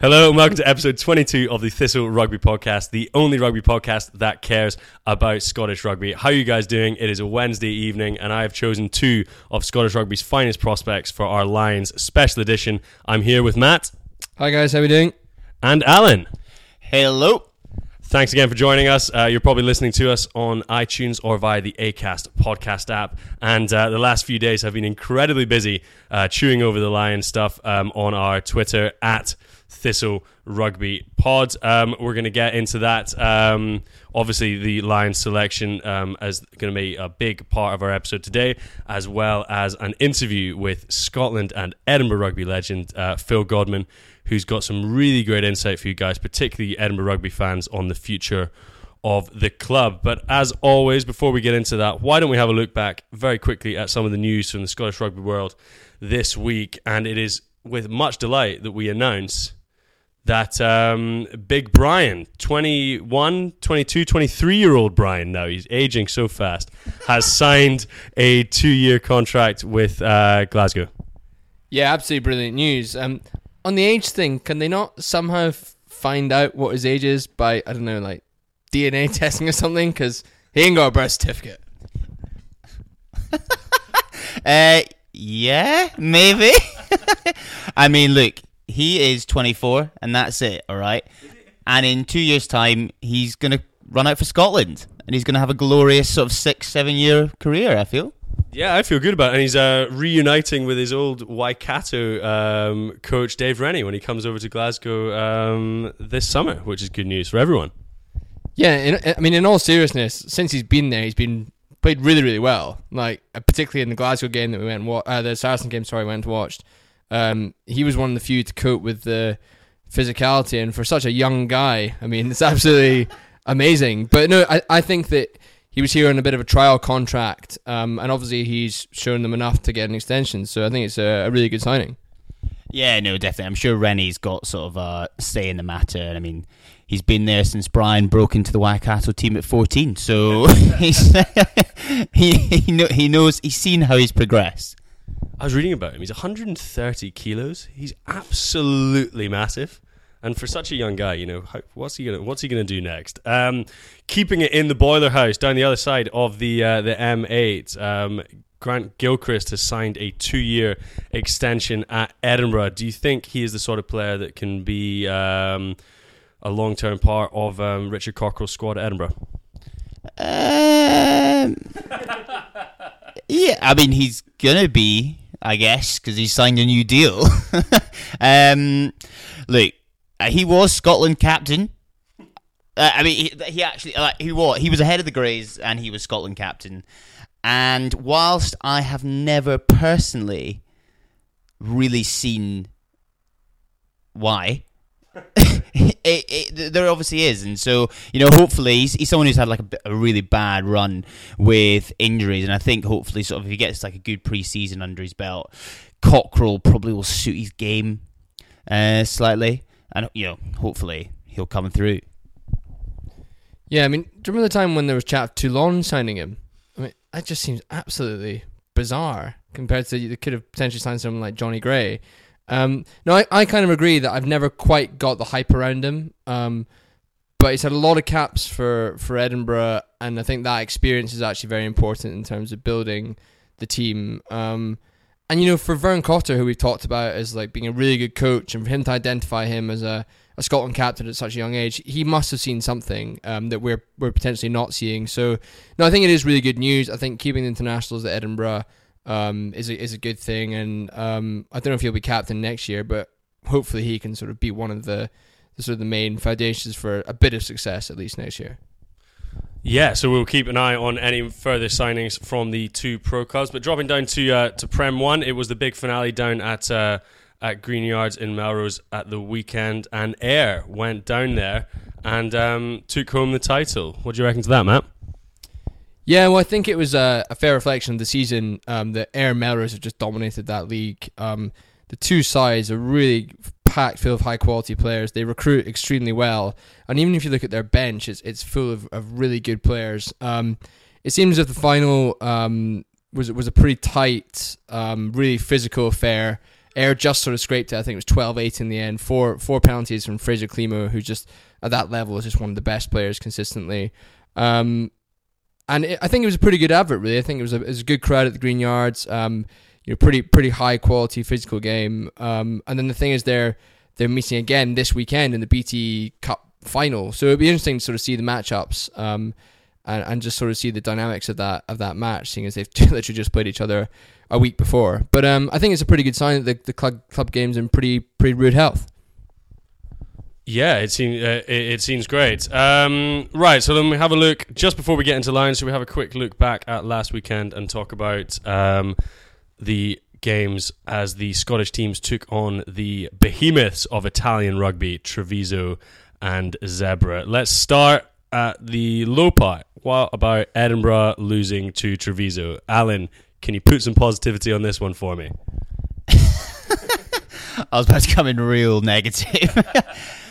Hello and welcome to episode 22 of the Thistle Rugby Podcast, the only rugby podcast that cares about Scottish rugby. How are you guys doing? It is a Wednesday evening and I have chosen two of Scottish rugby's finest prospects for our Lions special edition. I'm here with Matt. Hi guys, how are we doing? And Alan. Hello. Thanks again for joining us. Uh, you're probably listening to us on iTunes or via the Acast podcast app. And uh, the last few days have been incredibly busy uh, chewing over the Lions stuff um, on our Twitter at Thistle Rugby Pod. Um, we're going to get into that. Um, obviously, the Lions selection um, is going to be a big part of our episode today, as well as an interview with Scotland and Edinburgh rugby legend uh, Phil Godman, who's got some really great insight for you guys, particularly Edinburgh rugby fans, on the future of the club. But as always, before we get into that, why don't we have a look back very quickly at some of the news from the Scottish rugby world this week? And it is with much delight that we announce that um, big Brian, 21, 22, 23 year old Brian now, he's aging so fast, has signed a two year contract with uh, Glasgow. Yeah, absolutely brilliant news. Um, on the age thing, can they not somehow f- find out what his age is by I don't know, like DNA testing or something? Because he ain't got a birth certificate. Uh, yeah, maybe. I mean, look, he is 24, and that's it. All right. And in two years' time, he's gonna run out for Scotland, and he's gonna have a glorious sort of six, seven-year career. I feel. Yeah, I feel good about it. And he's uh, reuniting with his old Waikato um, coach, Dave Rennie, when he comes over to Glasgow um, this summer, which is good news for everyone. Yeah, in, I mean, in all seriousness, since he's been there, he's been played really, really well. Like uh, particularly in the Glasgow game that we went, and wa- uh, the Saracen game. Sorry, went and watched. Um, he was one of the few to cope with the physicality, and for such a young guy, I mean, it's absolutely amazing. But no, I, I think that he was here on a bit of a trial contract, um, and obviously he's shown them enough to get an extension. So I think it's a, a really good signing. Yeah, no, definitely. I'm sure Rennie's got sort of a say in the matter. I mean, he's been there since Brian broke into the Waikato team at 14. So he's, he he, know, he knows he's seen how he's progressed. I was reading about him. He's 130 kilos. He's absolutely massive. And for such a young guy, you know, how, what's he gonna what's he gonna do next? Um, keeping it in the boiler house down the other side of the uh, the M8. Um, Grant Gilchrist has signed a two year extension at Edinburgh. Do you think he is the sort of player that can be um, a long term part of um, Richard Cockerill's squad at Edinburgh? Um, yeah, I mean, he's gonna be I guess, because he signed a new deal. um, look, uh, he was Scotland captain. Uh, I mean, he, he actually uh, he was he was ahead of the Grays, and he was Scotland captain. And whilst I have never personally really seen why. it, it, there obviously is, and so you know, hopefully, he's, he's someone who's had like a, a, really bad run with injuries, and I think hopefully, sort of, if he gets like a good preseason under his belt, Cockerill probably will suit his game uh, slightly, and you know, hopefully, he'll come through. Yeah, I mean, do you remember the time when there was chat of Toulon signing him? I mean, that just seems absolutely bizarre compared to they could have potentially signed someone like Jonny Gray. Um, no, I, I kind of agree that I've never quite got the hype around him. Um, but he's had a lot of caps for, for Edinburgh, and I think that experience is actually very important in terms of building the team. Um, and you know, for Vern Cotter, who we've talked about as like being a really good coach, and for him to identify him as a, a Scotland captain at such a young age, he must have seen something um, that we're we're potentially not seeing. So, no, I think it is really good news. I think keeping the internationals at Edinburgh um, is a, is a good thing. And um, I don't know if he'll be captain next year, but hopefully he can sort of be one of the, the sort of the main foundations for a bit of success at least next year. Yeah, so we'll keep an eye on any further signings from the two pro clubs. But dropping down to uh, to Prem One, it was the big finale down at uh, at Greenyards in Melrose at the weekend, and Ayr went down there and um, took home the title. What do you reckon to that, Matt? Yeah, well, I think it was a, a fair reflection of the season um, that Ayr Melrose have just dominated that league. Um, the two sides are really packed full of high quality players. They recruit extremely well, and even if you look at their bench, it's it's full of, of really good players. Um, it seems as if the final um, was was a pretty tight, um, really physical affair. Ayr just sort of scraped it. I think it was 12-8 in the end. Four four penalties from Fraser Climo, who just at that level is just one of the best players consistently. Um, and it, I think it was a pretty good advert. Really, I think it was a, it was a good crowd at the Greenyards. Um, you know, pretty pretty high quality physical game. Um, and then the thing is, they're they're meeting again this weekend in the BT Cup final. So it'd be interesting to sort of see the matchups. Um, and, and just sort of see the dynamics of that of that match, seeing as they've literally just played each other a week before. But um, I think it's a pretty good sign that the, the club club game's in pretty pretty rude health. Yeah, it seems uh, it, it, seems great. Um, right, so then we have a look just before we get into Lions. So we have a quick look back at last weekend and talk about um, the games as the Scottish teams took on the behemoths of Italian rugby, Treviso and Zebra. Let's start at the low part. What about Edinburgh losing to Treviso? Alan, can you put some positivity on this one for me? I was about to come in real negative.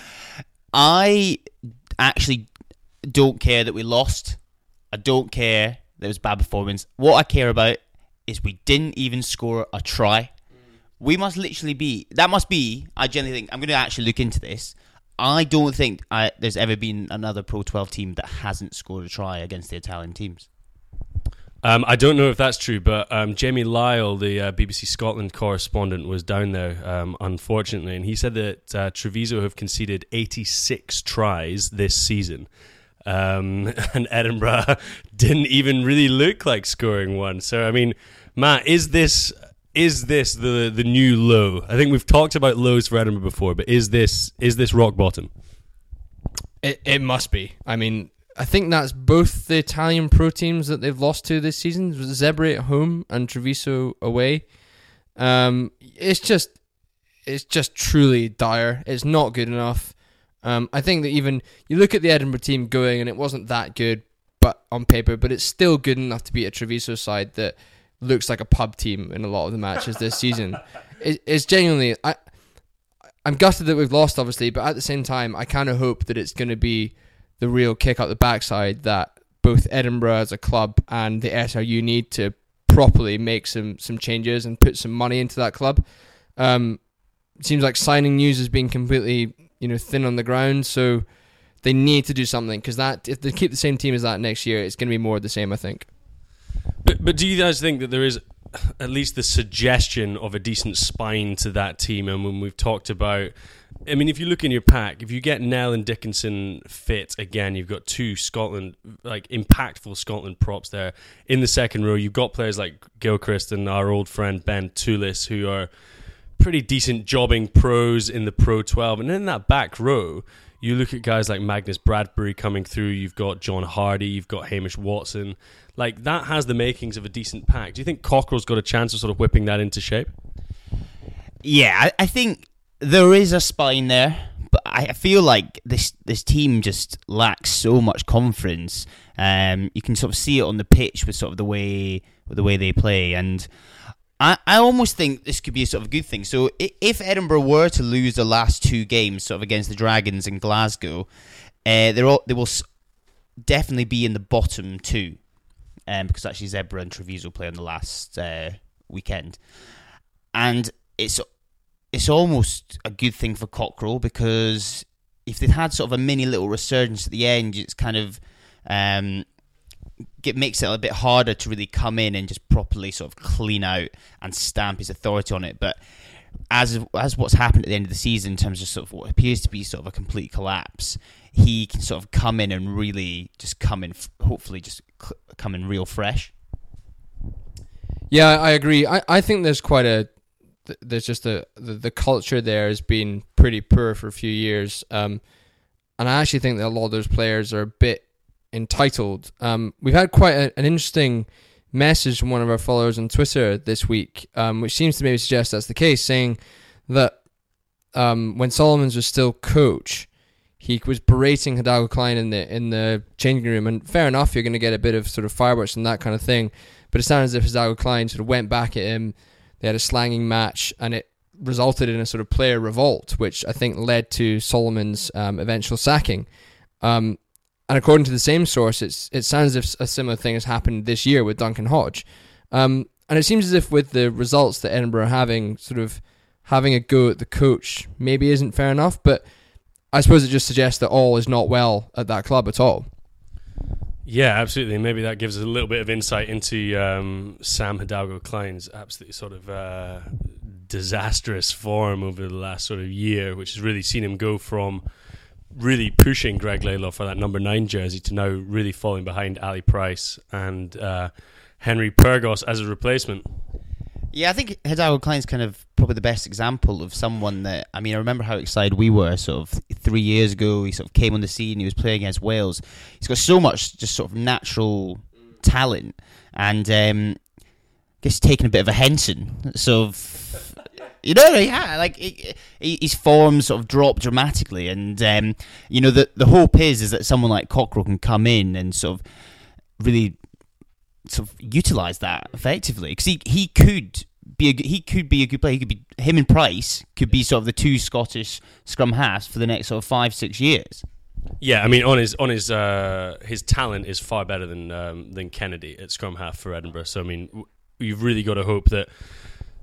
I actually don't care that we lost. I don't care that it was bad performance. What I care about is we didn't even score a try. We must literally be. That must be. I genuinely think. I'm going to actually look into this. I don't think I, there's ever been another Pro 12 team that hasn't scored a try against the Italian teams. Um, I don't know if that's true, but um, Jamie Lyall, the uh, BBC Scotland correspondent, was down there, um, unfortunately, and he said that uh, Treviso have conceded 86 tries this season. Um, and Edinburgh didn't even really look like scoring one. So, I mean, Matt, is this is this the the new low? I think we've talked about lows for Edinburgh before, but is this is this rock bottom? It it must be. I mean, I think that's both the Italian pro teams that they've lost to this season. Zebre at home and Treviso away. Um, it's just, it's just truly dire. It's not good enough. Um, I think that even you look at the Edinburgh team going, and it wasn't that good, but on paper, but it's still good enough to beat a Treviso side that looks like a pub team in a lot of the matches this season. It, it's genuinely, I, I'm gutted that we've lost, obviously, but at the same time, I kind of hope that it's going to be the real kick up the backside that both Edinburgh as a club and the SRU need to properly make some some changes and put some money into that club. Um, seems like signing news has been completely you know thin on the ground, so they need to do something because that if they keep the same team as that next year, it's going to be more of the same. I think. But but do you guys think that there is at least the suggestion of a decent spine to that team. And when we've talked about, I mean, if you look in your pack, if you get Nel and Dickinson fit again, you've got two Scotland, like impactful Scotland props there. In the second row, you've got players like Gilchrist and our old friend Ben Toolis, who are pretty decent jobbing pros in the Pro 12. And then in that back row, you look at guys like Magnus Bradbury coming through, you've got John Hardie, you've got Hamish Watson. Like, that has the makings of a decent pack. Do you think Cockerill's got a chance of sort of whipping that into shape? Yeah, I, I think there is a spine there, but I feel like this this team just lacks so much confidence. Um, you can sort of see it on the pitch with sort of the way the way they play, and I, I almost think this could be a sort of good thing. So if Edinburgh were to lose the last two games, sort of against the Dragons and Glasgow, uh, they're all, they will definitely be in the bottom two, um, because actually Zebre and Treviso play on the last uh, weekend, and it's it's almost a good thing for Cockerill because if they'd had sort of a mini little resurgence at the end, it's kind of um, it makes it a bit harder to really come in and just properly sort of clean out and stamp his authority on it. But as as what's happened at the end of the season in terms of sort of what appears to be sort of a complete collapse, he can sort of come in and really just come in, hopefully just come in real fresh. Yeah, I agree. I, I think there's quite a there's just the, the culture there has been pretty poor for a few years, um, and I actually think that a lot of those players are a bit entitled. Um, we've had quite a, an interesting message from one of our followers on Twitter this week, um, which seems to maybe suggest that's the case, saying that um, when Solomons was still coach, he was berating Hidalgo Clyne in the in the changing room, and fair enough, you're going to get a bit of sort of fireworks and that kind of thing. But it sounds as if Hidalgo Clyne sort of went back at him. They had a slanging match, and it resulted in a sort of player revolt, which I think led to Solomon's um, eventual sacking. Um, and according to the same source, it sounds as if a similar thing has happened this year with Duncan Hodge. Um, and it seems as if with the results that Edinburgh are having, sort of having a go at the coach maybe isn't fair enough. But I suppose it just suggests that all is not well at that club at all. Yeah, absolutely. Maybe that gives us a little bit of insight into um, Sam Hidalgo Clyne's absolutely sort of uh, disastrous form over the last sort of year, which has really seen him go from really pushing Greg Laidlaw for that number nine jersey to now really falling behind Ali Price and uh, Henry Pyrgos as a replacement. Yeah, I think Hidalgo Clyne's kind of probably the best example of someone that I mean I remember how excited we were sort of three years ago. He sort of came on the scene. He was playing against Wales. He's got so much just sort of natural talent, and um, I guess taking a bit of a Henson, of you know, yeah, like his form sort of dropped dramatically, and um, you know the the hope is is that someone like Cockerill can come in and sort of really sort of utilize that effectively because he he could be a he could be a good player. He could be him and Price could be sort of the two Scottish scrum halves for the next sort of five six years. Yeah, I mean, on his on his uh, his talent is far better than um, than Kennedy at scrum half for Edinburgh. So I mean, you've really got to hope that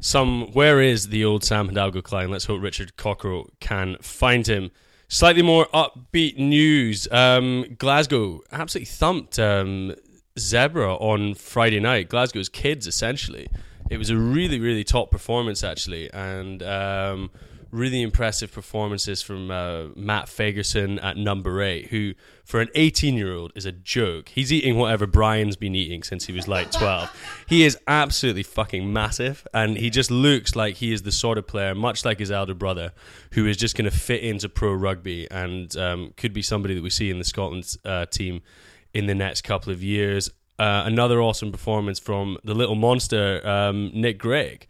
some where is the old Sam Hidalgo Clyne? Let's hope Richard Cockerill can find him. Slightly more upbeat news. Um, Glasgow absolutely thumped um, Zebre on Friday night. Glasgow's kids, essentially. It was a really, really top performance, actually, and um, really impressive performances from uh, Matt Fagerson at number eight, who, for an 18 year old, is a joke. He's eating whatever Brian's been eating since he was like 12. he is absolutely fucking massive, and he just looks like he is the sort of player, much like his elder brother, who is just going to fit into pro rugby and um, could be somebody that we see in the Scotland uh, team in the next couple of years. Uh, another awesome performance from the little monster, um, Nick Grigg.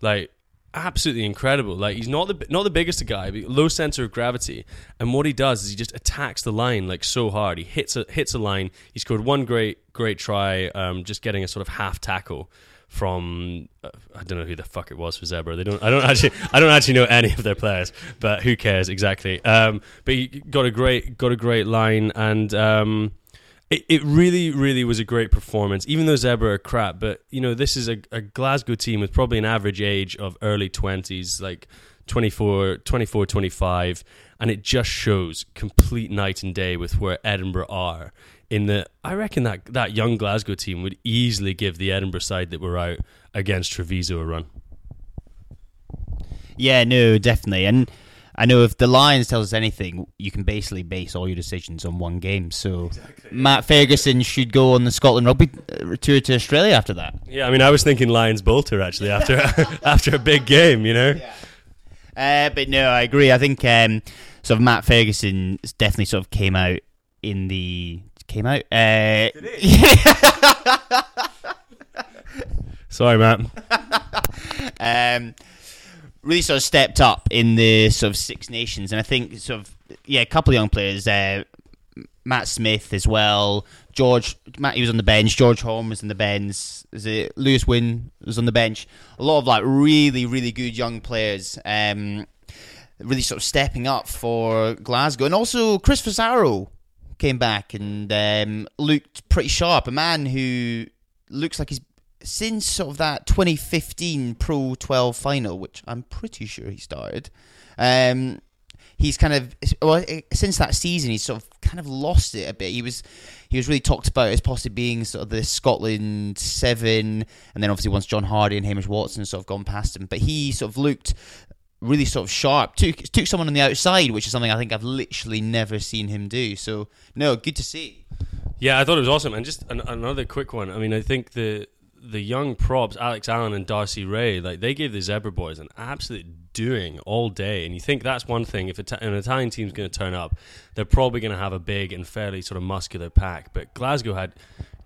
Like, absolutely incredible. Like he's not the not the biggest guy, but low center of gravity. And what he does is he just attacks the line like so hard. He hits a hits a line. He scored one great great try, um, just getting a sort of half tackle from uh, I don't know who the fuck it was for Zebra. They don't. I don't actually. I don't actually know any of their players, but who cares exactly? Um, but he got a great got a great line and. Um, it, it really, really was a great performance. Even though Zebra are crap, but you know this is a, a Glasgow team with probably an average age of early twenties, like 24, 24 25, and it just shows complete night and day with where Edinburgh are. In the, I reckon that that young Glasgow team would easily give the Edinburgh side that were out against Treviso a run. Yeah, no, definitely. And I know if the Lions tells us anything, you can basically base all your decisions on one game. So Matt Fagerson should go on the Scotland rugby uh, tour to Australia after that. Yeah, I mean, I was thinking Lions Bolter actually after after a big game, you know. Uh, but no, I agree. I think um, sort of Matt Fagerson definitely sort of came out in the came out. Uh, Sorry, Matt. um, really sort of stepped up in the sort of Six Nations, and I think sort of yeah, a couple of young players. Uh, Matt Smith as well. George Matt he was on the bench. George Horn was on the bench. Is it Lewis Wynn was on the bench? A lot of like really really good young players. Um, really sort of stepping up for Glasgow, and also Chris Fusaro came back and um, looked pretty sharp. A man who looks like he's since sort of that 2015 Pro 12 final, which I'm pretty sure he started. Um, he's kind of well since that season he's sort of kind of lost it a bit. He was he was really talked about as possibly being sort of the Scotland seven, and then obviously once John Hardie and Hamish Watson sort of gone past him, but he sort of looked really sort of sharp. Took took someone on the outside, which is something I think I've literally never seen him do. So no, good to see. Yeah, I thought it was awesome. And just an, another quick one. I mean, I think the the young props, Alex Allan and D'Arcy Rae, like they gave the Zebra boys an absolute doing all day. And you think that's one thing. If an Italian team's going to turn up, they're probably going to have a big and fairly sort of muscular pack. But Glasgow had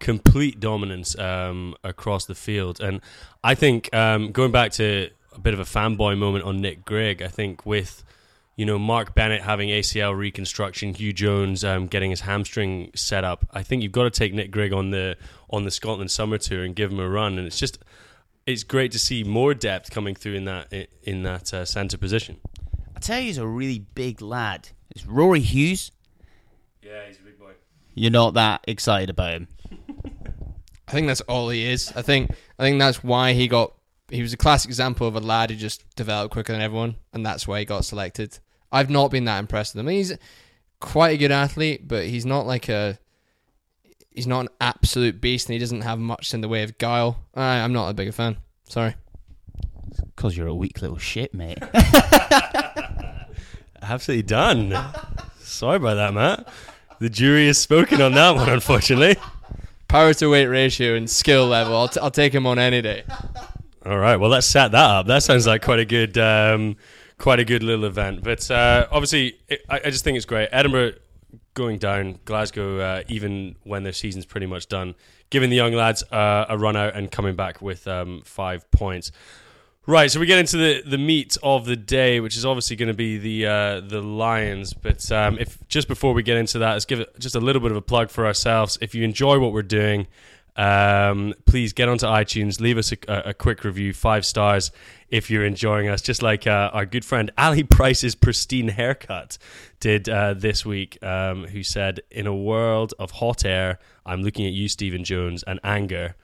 complete dominance um, across the field. And I think um, going back to a bit of a fanboy moment on Nick Grigg, I think with you know, Mark Bennett having ACL reconstruction, Huw Jones um, getting his hamstring set up. I think you've got to take Nick Grigg on the on the Scotland summer tour and give him a run. And it's just it's great to see more depth coming through in that in that uh, centre position. I tell you, he's a really big lad. It's Rory Hughes. Yeah, he's a big boy. You're not that excited about him. I think that's all he is. I think I think that's why he got. He was a classic example of a lad who just developed quicker than everyone, and that's why he got selected. I've not been that impressed with him. He's quite a good athlete, but he's not like a he's not an absolute beast, and he doesn't have much in the way of guile. I, I'm not a big fan. Sorry. Because you're a weak little shit, mate. Absolutely done. Sorry about that, Matt. The jury has spoken on that one, unfortunately. Power to weight ratio and skill level. I'll, t- I'll take him on any day. All right. Well, let's set that up. That sounds like quite a good, um, quite a good little event. But uh, obviously, it, I, I just think it's great. Edinburgh going down. Glasgow, uh, even when their season's pretty much done, giving the young lads uh, a run out and coming back with um, five points. Right, so we get into the, the meat of the day, which is obviously going to be the uh, the Lions. But um, if just before we get into that, let's give it just a little bit of a plug for ourselves. If you enjoy what we're doing, um, please get onto iTunes, leave us a, a, quick review, five stars if you're enjoying us. Just like uh, our good friend Ali Price's pristine haircut did uh, this week, um, who said, "In a world of hot air, I'm looking at you, Stephen Jones, and anger."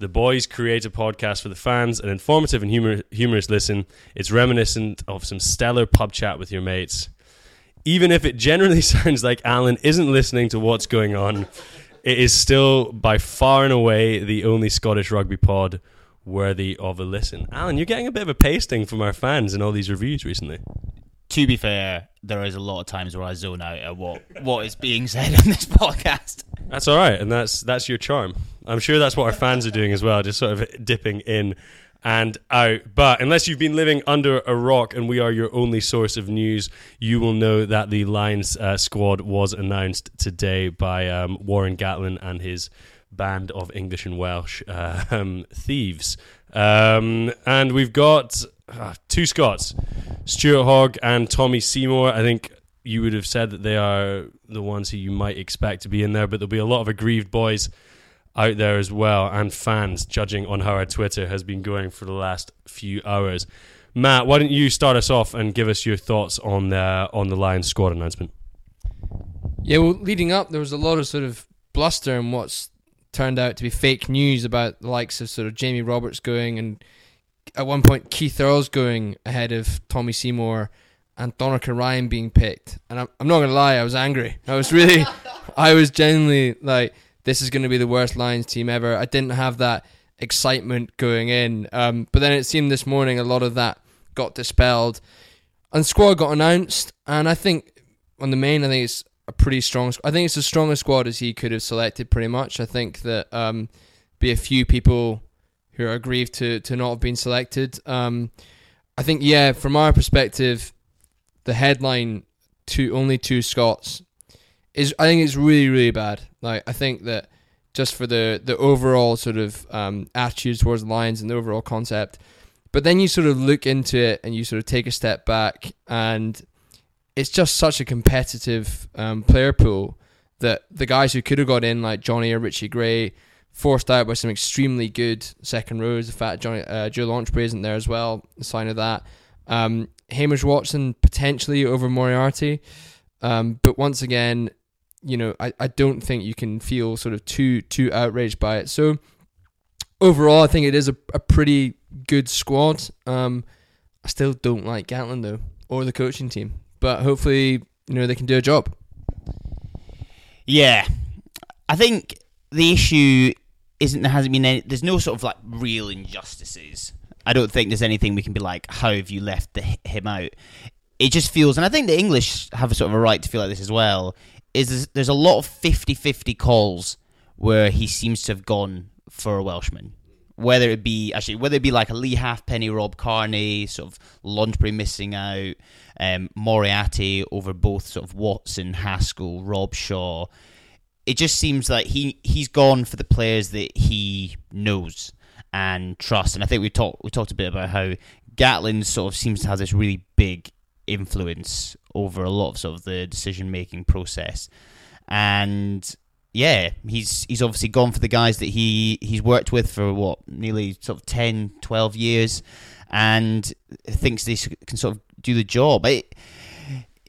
The boys create a podcast for the fans, an informative and humor- humorous listen. It's reminiscent of some stellar pub chat with your mates. Even if it generally sounds like Alan isn't listening to what's going on, it is still by far and away the only Scottish rugby pod worthy of a listen. Alan, you're getting a bit of a pasting from our fans in all these reviews recently. To be fair, there is a lot of times where I zone out at what, what is being said on this podcast. That's all right, and that's that's your charm. I'm sure that's what our fans are doing as well, just sort of dipping in and out. But unless you've been living under a rock and we are your only source of news, you will know that the Lions uh, squad was announced today by um, Warren Gatland and his band of English and Welsh uh, um, thieves. Um, and we've got uh, two Scots, Stuart Hogg and Tommy Seymour. I think you would have said that they are the ones who you might expect to be in there, but there'll be a lot of aggrieved boys out there as well, and fans, judging on how our Twitter has been going for the last few hours. Matt, why don't you start us off and give us your thoughts on the on the Lions squad announcement? Yeah, well, leading up, there was a lot of sort of bluster and what's turned out to be fake news about the likes of sort of Jamie Roberts going and at one point Keith Earls going ahead of Tommy Seymour and Donnacha Ryan being picked. And I'm, I'm not going to lie, I was angry. I was really, I was genuinely like, this is going to be the worst Lions team ever. I didn't have that excitement going in. Um, but then it seemed this morning a lot of that got dispelled. And squad got announced. And I think on the main, I think it's a pretty strong. I think it's the strongest squad as he could have selected. Pretty much. I think that um, be a few people who are aggrieved to to not have been selected. Um, I think yeah, from our perspective, the headline to only two Scots is I think it's really really bad. Like I think that just for the the overall sort of um, attitude towards the Lions and the overall concept. But then you sort of look into it and you sort of take a step back, and it's just such a competitive um, player pool that the guys who could have got in, like Johnny or Richie Gray, forced out by some extremely good second rows. The fact Johnny uh, Joe Launchbury isn't there as well, a sign of that. Um, Hamish Watson potentially over Moriarty, um, but once again, you know, I, I don't think you can feel sort of too too outraged by it. So overall, I think it is a, a pretty good squad. Um, I still don't like Gatland though, or the coaching team, but hopefully, you know, they can do a job. Yeah, I think the issue isn't there hasn't been any. There's no sort of like real injustices. I don't think there's anything we can be like, how have you left the, him out? It just feels, and I think the English have a sort of a right to feel like this as well. Is there's, a lot of 50-50 calls where he seems to have gone for a Welshman whether it be actually whether it be like a Leigh Halfpenny, Rob Kearney, sort of Launchbury missing out, um, Moriarty over both sort of Watson, Haskell, Rob Shaw. It just seems like he he's gone for the players that he knows and trusts. And I think we talked we talked a bit about how Gatlin sort of seems to have this really big influence over a lot of sort of the decision making process. And yeah, he's he's obviously gone for the guys that he he's worked with for what nearly sort of 10, 12 years, and thinks they can sort of do the job. It,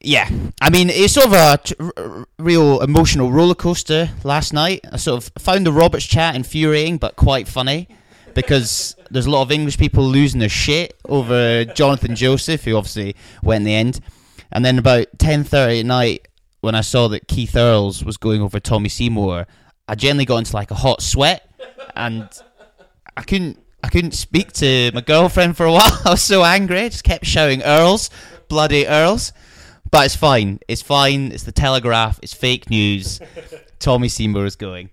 yeah, I mean it's sort of a t- r- real emotional roller coaster last night. I sort of found the Roberts chat infuriating but quite funny because there's a lot of English people losing their shit over Jonathan Joseph, who obviously went in the end. And then about ten thirty at night, when I saw that Keith Earls was going over Tommy Seymour, I generally got into like a hot sweat, and I couldn't I couldn't speak to my girlfriend for a while. I was so angry. I just kept shouting Earls, bloody Earls. But it's fine. It's fine. It's the Telegraph. It's fake news. Tommy Seymour is going.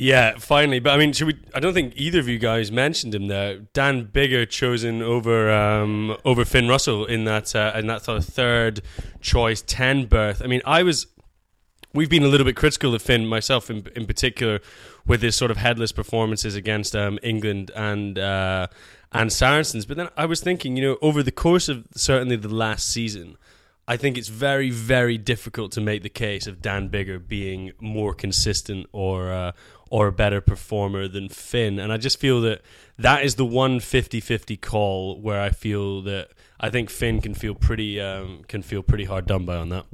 Yeah, finally. But I mean, should we? I don't think either of you guys mentioned him there. Dan Biggar chosen over um, over Finn Russell in that uh, in that sort of third choice ten berth. I mean, I was. We've been a little bit critical of Finn myself, in in particular, with his sort of headless performances against um, England and uh, and Saracens. But then I was thinking, you know, over the course of certainly the last season. I think it's very, very difficult to make the case of Dan Biggar being more consistent or uh, or a better performer than Finn. And I just feel that that is the one 50-50 call where I feel that I think Finn can feel pretty um, can feel pretty hard done by on that.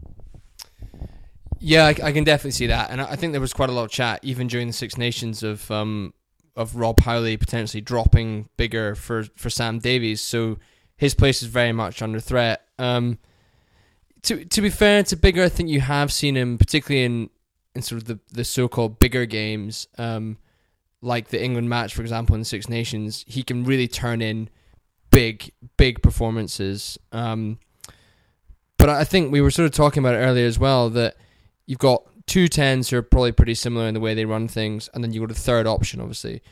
Yeah, I, I, can definitely see that, and I think there was quite a lot of chat even during the Six Nations of um, of Rob Howley potentially dropping Biggar for for Sam Davies. So his place is very much under threat. Um, to to be fair to Biggar, I think you have seen him, particularly in in sort of the, the so called bigger games, um, like the England match, for example, in Six Nations, he can really turn in big, big performances. Um, but I think we were sort of talking about it earlier as well that you've got two tens who are probably pretty similar in the way they run things, and then you got the third option, obviously.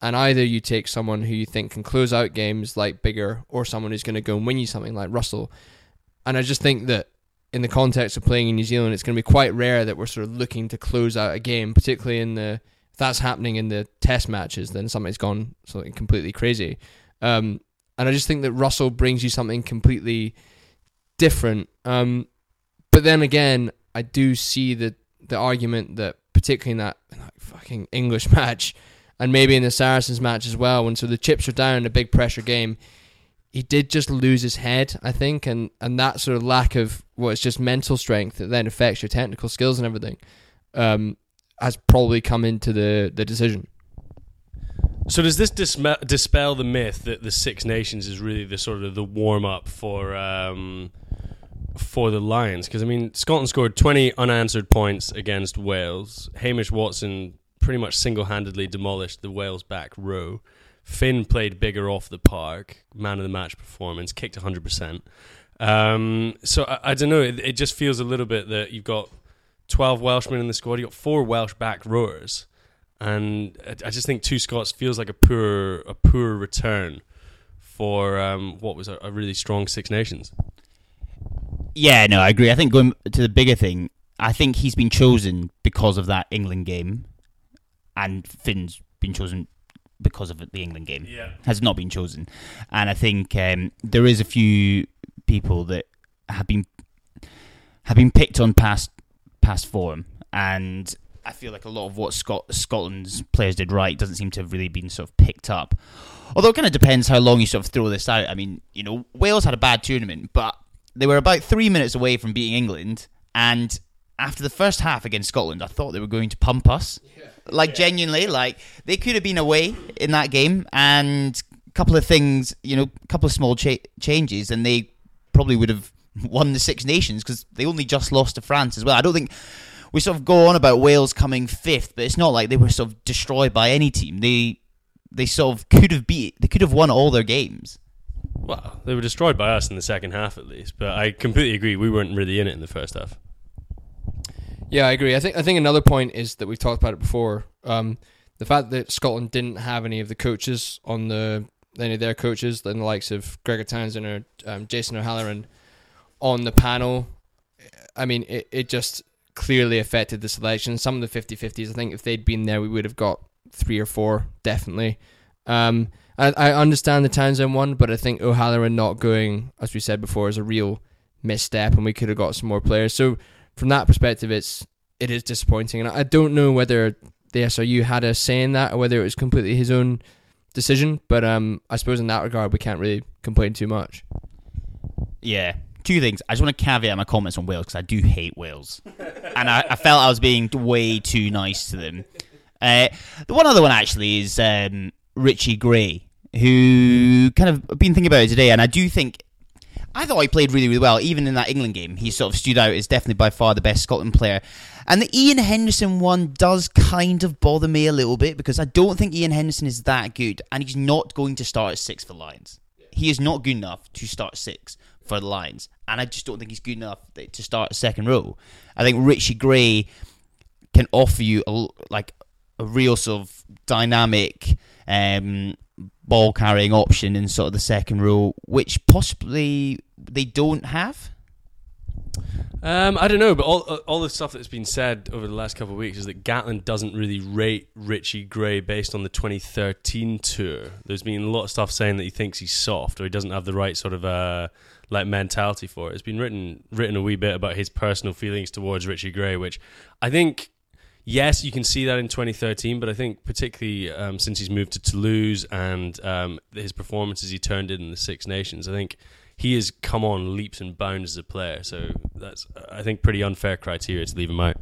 And either you take someone who you think can close out games like Biggar, or someone who's going to go and win you something like Russell. And I just think that in the context of playing in New Zealand, it's going to be quite rare that we're sort of looking to close out a game, particularly in the if that's happening in the test matches, then something's gone something completely crazy. Um, and I just think that Russell brings you something completely different. Um, but then again, I do see the the argument that particularly in that, in that fucking English match, and maybe in the Saracens match as well, when so the chips are down in a big pressure game, he did just lose his head, I think, and and that sort of lack of what is just mental strength that then affects your technical skills and everything, um, has probably come into the the decision. So does this dispel the myth that the Six Nations is really the sort of the warm up for um, for the Lions? Because I mean, Scotland scored twenty unanswered points against Wales. Hamish Watson pretty much single handedly demolished the Wales back row. Finn played Biggar off the park, man of the match performance, kicked hundred percent. Um, so I, I don't know. It, it just feels a little bit that you've got twelve Welshmen in the squad. You've got four Welsh back rowers and I I just think two Scots feels like a poor a poor return for um, what was a, a really strong Six Nations. Yeah, no, I agree. I think going to the Biggar thing, I think he's been chosen because of that England game, and Finn's been chosen because of the England game. Yeah. has not been chosen, and I think um, there is a few people that have been have been picked on past past form, and I feel like a lot of what Scot- Scotland's players did right doesn't seem to have really been sort of picked up. Although it kind of depends how long you sort of throw this out. I mean, you know, Wales had a bad tournament, but they were about three minutes away from beating England, and after the first half against Scotland, I thought they were going to pump us. Like genuinely, like they could have been away in that game, and a couple of things, you know, a couple of small cha- changes, and they probably would have won the Six Nations because they only just lost to France as well. I don't think we sort of go on about Wales coming fifth, but it's not like they were sort of destroyed by any team. They they sort of could have beat, they could have won all their games. Well, they were destroyed by us in the second half at least, but I completely agree. We weren't really in it in the first half. Yeah, I agree. I think I think another point is that we've talked about it before. Um, the fact that Scotland didn't have any of the coaches on the any of their coaches, than the likes of Gregor Townsend or um, Jason O'Halloran on the panel. I mean, it, it just clearly affected the selection. Some of the 50-50s, I think if they'd been there, we would have got three or four, definitely. Um, I, I understand the Townsend one, but I think O'Halloran not going, as we said before, is a real misstep, and we could have got some more players. So from that perspective, it's it is disappointing, and I don't know whether the SRU had a say in that or whether it was completely his own decision. But um, I suppose in that regard, we can't really complain too much. Yeah. Two things. I just want to caveat my comments on Wales because I do hate Wales, and I, I felt I was being way too nice to them. Uh, the one other one actually is um, Richie Gray, who kind of been thinking about it today, and I do think I thought he played really, really well. Even in that England game, he sort of stood out as definitely by far the best Scotland player. And the Iain Henderson one does kind of bother me a little bit because I don't think Iain Henderson is that good, and he's not going to start at six for Lions. He is not good enough to start six for the Lions, and I just don't think he's good enough to start second row. I think Richie Gray can offer you a, like a real sort of dynamic um, ball carrying option in sort of the second row, which possibly they don't have. Um, I don't know, but all all the stuff that's been said over the last couple of weeks is that Gatland doesn't really rate Richie Gray based on the 2013 tour. There's been a lot of stuff saying that he thinks he's soft or he doesn't have the right sort of uh, like mentality for it. It's been written written a wee bit about his personal feelings towards Richie Gray, which I think yes, you can see that in 2013, but I think particularly um, since he's moved to Toulouse and um, his performances he turned in in the Six Nations, I think he has come on leaps and bounds as a player. So that's I think pretty unfair criteria to leave him out.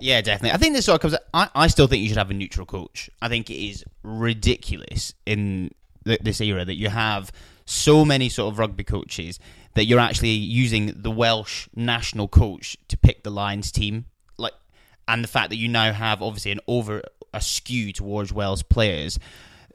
Yeah, definitely. I think this sort of comes. I, I still think you should have a neutral coach. I think it is ridiculous in th- this era that you have so many sort of rugby coaches that you're actually using the Welsh national coach to pick the Lions team. Like, and the fact that you now have obviously an over a skew towards Welsh players.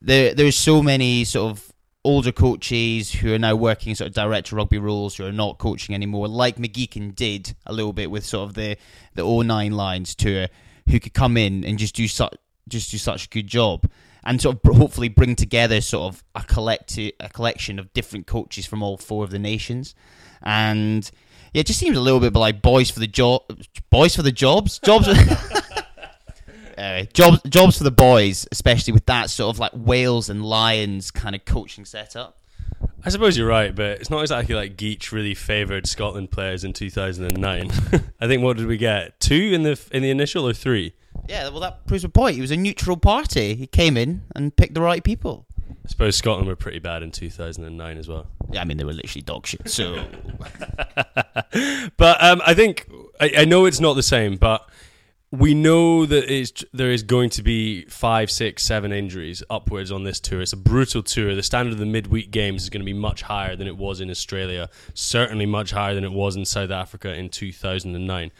There, there's so many sort of older coaches who are now working sort of director rugby rules who are not coaching anymore, like McGeechan did a little bit with sort of the the 09 Lions tour, who could come in and just do such just do such a good job and sort of hopefully bring together sort of a collecti- a collection of different coaches from all four of the nations, and yeah, it just seems a little bit like boys for the job, boys for the jobs, jobs. Uh, jobs, jobs for the boys, especially with that sort of like Wales and Lions kind of coaching setup. I suppose you're right, but it's not exactly like Geech really favoured Scotland players in 2009. I think what did we get? Two in the in the initial or three? Yeah, well, that proves a point. He was a neutral party. He came in and picked the right people. I suppose Scotland were pretty bad in 2009 as well. Yeah, I mean they were literally dog shit. So but um, I think I, I know it's not the same, but we know that there is going to be five, six, seven injuries upwards on this tour. It's a brutal tour. The standard of the midweek games is going to be much higher than it was in Australia, certainly much higher than it was in South Africa in 2009.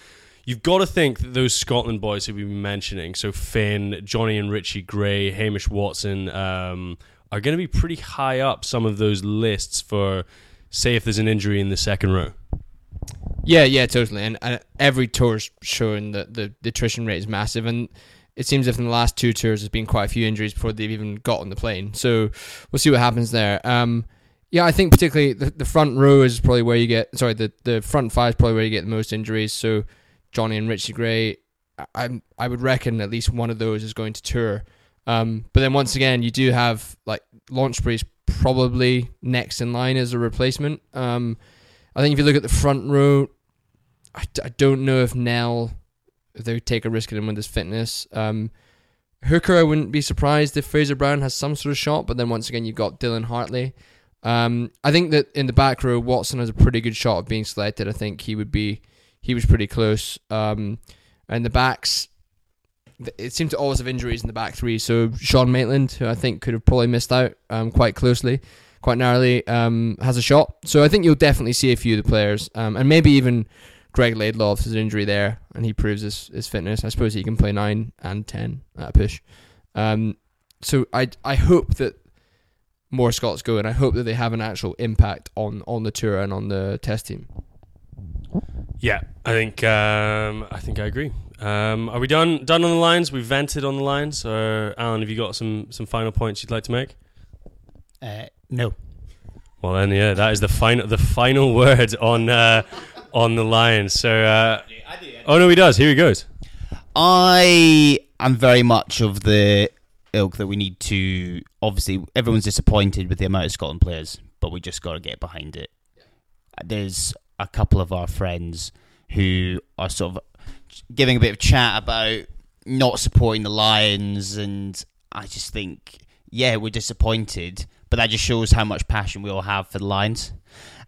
You've got to think that those Scotland boys who we've been mentioning, so Finn, Johnny and Richie Gray, Hamish Watson, um, are going to be pretty high up some of those lists for, say, if there's an injury in the second row. Yeah, yeah, totally. And, and every tour's showing that the, the attrition rate is massive. And it seems if in the last two tours there's been quite a few injuries before they've even got on the plane. So we'll see what happens there. Um, yeah, I think particularly the, the front row is probably where you get, sorry, the, the front five is probably where you get the most injuries. So Johnny and Richie Gray, I, I would reckon at least one of those is going to tour. Um, but then once again, you do have like Launchbury's probably next in line as a replacement. Um, I think if you look at the front row, I, I don't know if Nel if they would take a risk at him with his fitness. Um, Hooker, I wouldn't be surprised if Fraser Brown has some sort of shot, but then once again, you've got Dylan Hartley. Um, I think that in the back row, Watson has a pretty good shot of being selected. I think he would be, he was pretty close. Um, and the backs, it seemed to always have injuries in the back three. So Sean Maitland, who I think could have probably missed out um, quite closely quite narrowly, um, has a shot. So I think you'll definitely see a few of the players, um, and maybe even Greg Laidlaw if there's an injury there and he proves his, his fitness. I suppose he can play nine and ten at a push. Um, so I I hope that more Scots go, and I hope that they have an actual impact on on the tour and on the test team. Yeah, I think um, I think I agree. Um, are we done done on the Lions? We've vented on the Lions. Or Alan, have you got some some final points you'd like to make? Uh, no. Well, then, yeah, that is the final the final word on uh, on the Lions. So, uh, oh no, he does. Here he goes. I am very much of the ilk that we need to. Obviously, everyone's disappointed with the amount of Scotland players, but we just got to get behind it. There's a couple of our friends who are sort of giving a bit of chat about not supporting the Lions, and I just think, yeah, we're disappointed, but that just shows how much passion we all have for the Lions.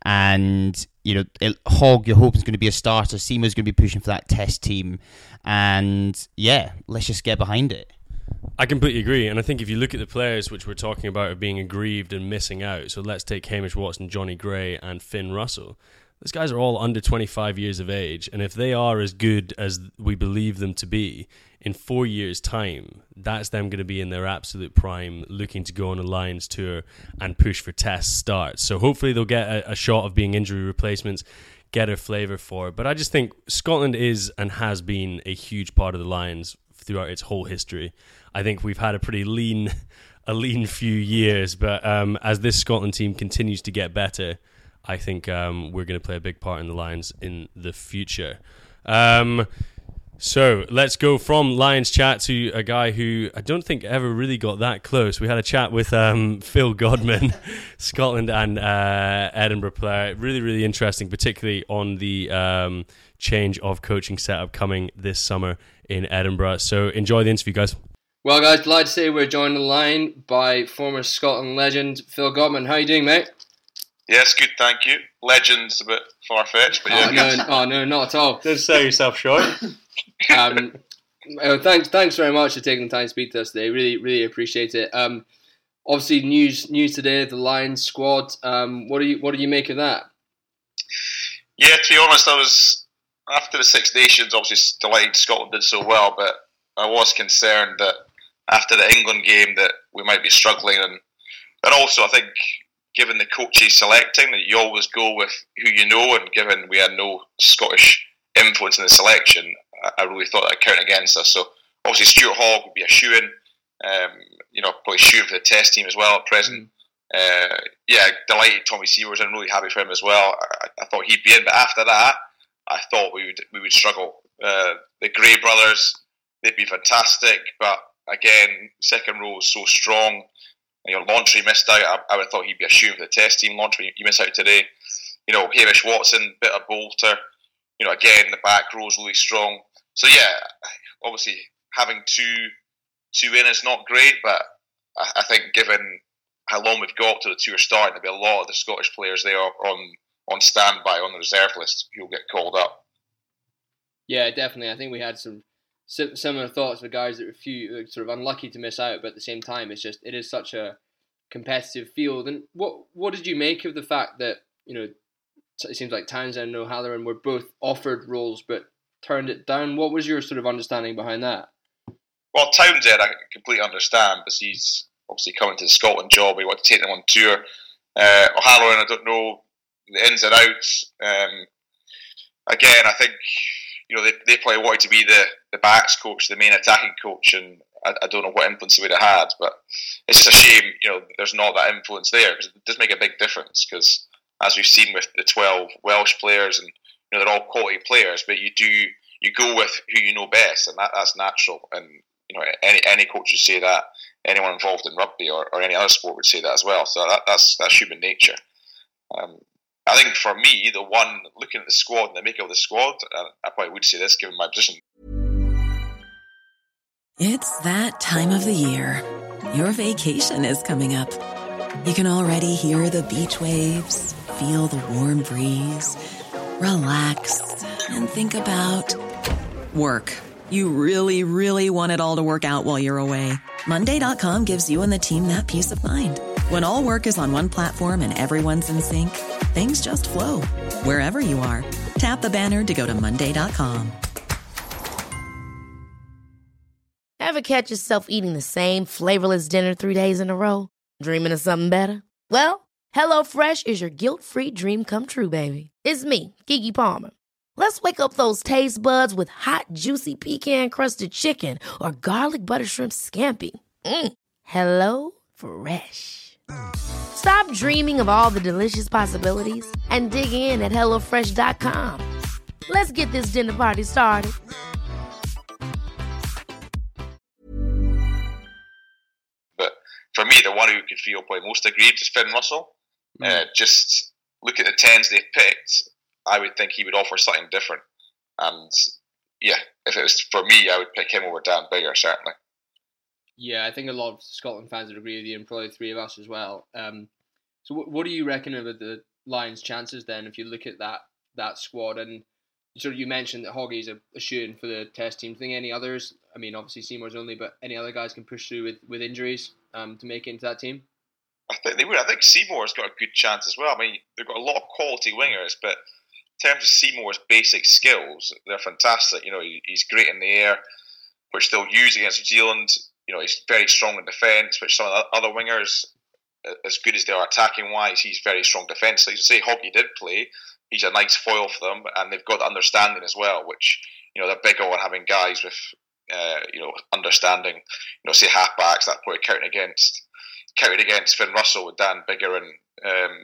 And you know, it, Hogg, you're hoping is going to be a starter. Seymour's going to be pushing for that test team, and yeah, let's just get behind it. I completely agree, and I think if you look at the players which we're talking about are being aggrieved and missing out, so let's take Hamish Watson, Jonny Gray, and Finn Russell. These guys are all under 25 years of age, and if they are as good as we believe them to be, in four years' time, that's them going to be in their absolute prime, looking to go on a Lions tour and push for test starts. So hopefully they'll get a, a shot of being injury replacements, get a flavour for it. But I just think Scotland is and has been a huge part of the Lions throughout its whole history. I think we've had a pretty lean, a lean few years, but um, as this Scotland team continues to get better I think um, we're going to play a big part in the Lions in the future. Um, so let's go from Lions chat to a guy who I don't think ever really got that close. We had a chat with um, Phil Godman, Scotland and uh, Edinburgh player. Really, really interesting, particularly on the um, change of coaching setup coming this summer in Edinburgh. So enjoy the interview, guys. Well, guys, delighted to say we're joined on the line by former Scotland legend Phil Godman. How are you doing, mate? Yes, good, thank you. Legend's a bit far fetched, but yeah. Oh no, oh, no, not at all. Don't sell yourself short. um, oh, thanks, thanks very much for taking the time to speak to us today. Really, really appreciate it. Um, obviously, news news today. The Lions squad. Um, what do you what do you make of that? Yeah, to be honest, I was after the Six Nations. Obviously, delighted Scotland did so well, but I was concerned that after the England game that we might be struggling, and and also I think given the coaches selecting, that you always go with who you know, and given we had no Scottish influence in the selection, I, really thought that counted against us. So obviously Stuart Hogg would be a shoe in, um, you know, probably shoe for the test team as well at present. Uh, yeah, delighted Tommy Seymour's I'm really happy for him as well. I, I, thought he'd be in, but after that, I thought we would we would struggle. Uh, the Gray brothers, they'd be fantastic, but again, second row is so strong. You know, Launchbury missed out. I, I would have thought he'd be a shoe for the test team. Launchbury, you missed out today. You know, Hamish Watson, bit of bolter. You know, again, the back row is really strong. So yeah, obviously having two two in is not great, but I, I think given how long we've got to the tour starting, there'll be a lot of the Scottish players there on on standby on the reserve list who'll get called up. Yeah, definitely. I think we had some similar thoughts for guys that were few uh, sort of unlucky to miss out, but at the same time, it's just it is such a competitive field. And what what did you make of the fact that you know it seems like Townsend and O'Halloran were both offered roles but turned it down? What was your sort of understanding behind that? Well, Townsend, I completely understand because he's obviously coming to the Scotland job. He wanted to take them on tour. Uh, O'Halloran, I don't know the ins and outs. Um, again, I think you know they, they probably wanted to be the, the backs coach, the main attacking coach, and I, I don't know what influence they would have had. But it's just a shame, you know, there's not that influence there because it does make a big difference. Because as we've seen with the 12 Welsh players, and know they're all quality players, but you do you go with who you know best, and that, that's natural. And you know, any any coach would say that. Anyone involved in rugby or, or any other sport would say that as well. So that, that's that's human nature. Um, I think for me, the one looking at the squad and the makeup of the squad, uh, I probably would say this given my position. It's that time of the year. Your vacation is coming up. You can already hear the beach waves, feel the warm breeze, relax, and think about work. You really, really want it all to work out while you're away. Monday.com gives you and the team that peace of mind. When all work is on one platform and everyone's in sync, things just flow wherever you are. Tap the banner to go to Monday.com. Ever catch yourself eating the same flavorless dinner three days in a row? Dreaming of something better? Well, HelloFresh is your guilt free dream come true, baby. It's me, Keke Palmer. Let's wake up those taste buds with hot, juicy pecan crusted chicken or garlic butter shrimp scampi. Mm. Hello Fresh. Stop dreaming of all the delicious possibilities and dig in at HelloFresh.com. Let's get this dinner party started. But for me, the one who could feel probably most aggrieved is Finn Russell. Mm. Uh, just look at the tens they've picked. I would think he would offer something different. And yeah, if it was for me, I would pick him over Dan Biggar, certainly. Yeah, I think a lot of Scotland fans would agree with you, and probably three of us as well. Um, so, what, what do you reckon about the Lions' chances then, if you look at that that squad? And sort of you mentioned that Hoggie's a, a shoe for the test team. Think any others? I mean, obviously Seymour's only, but any other guys can push through with, with injuries um, to make it into that team? I think they would. I think Seymour's got a good chance as well. I mean, they've got a lot of quality wingers, but in terms of Seymour's basic skills, they're fantastic. You know, he's great in the air, which they'll use against New Zealand you know, he's very strong in defence, which some of the other wingers, as good as they are attacking wise, he's very strong defensively. So you say Hoggy did play, he's a nice foil for them, and they've got understanding as well, which you know they're big on having guys with uh, you know understanding. You know, say halfbacks that play counting against counted against Finn Russell with Dan Biggar and um,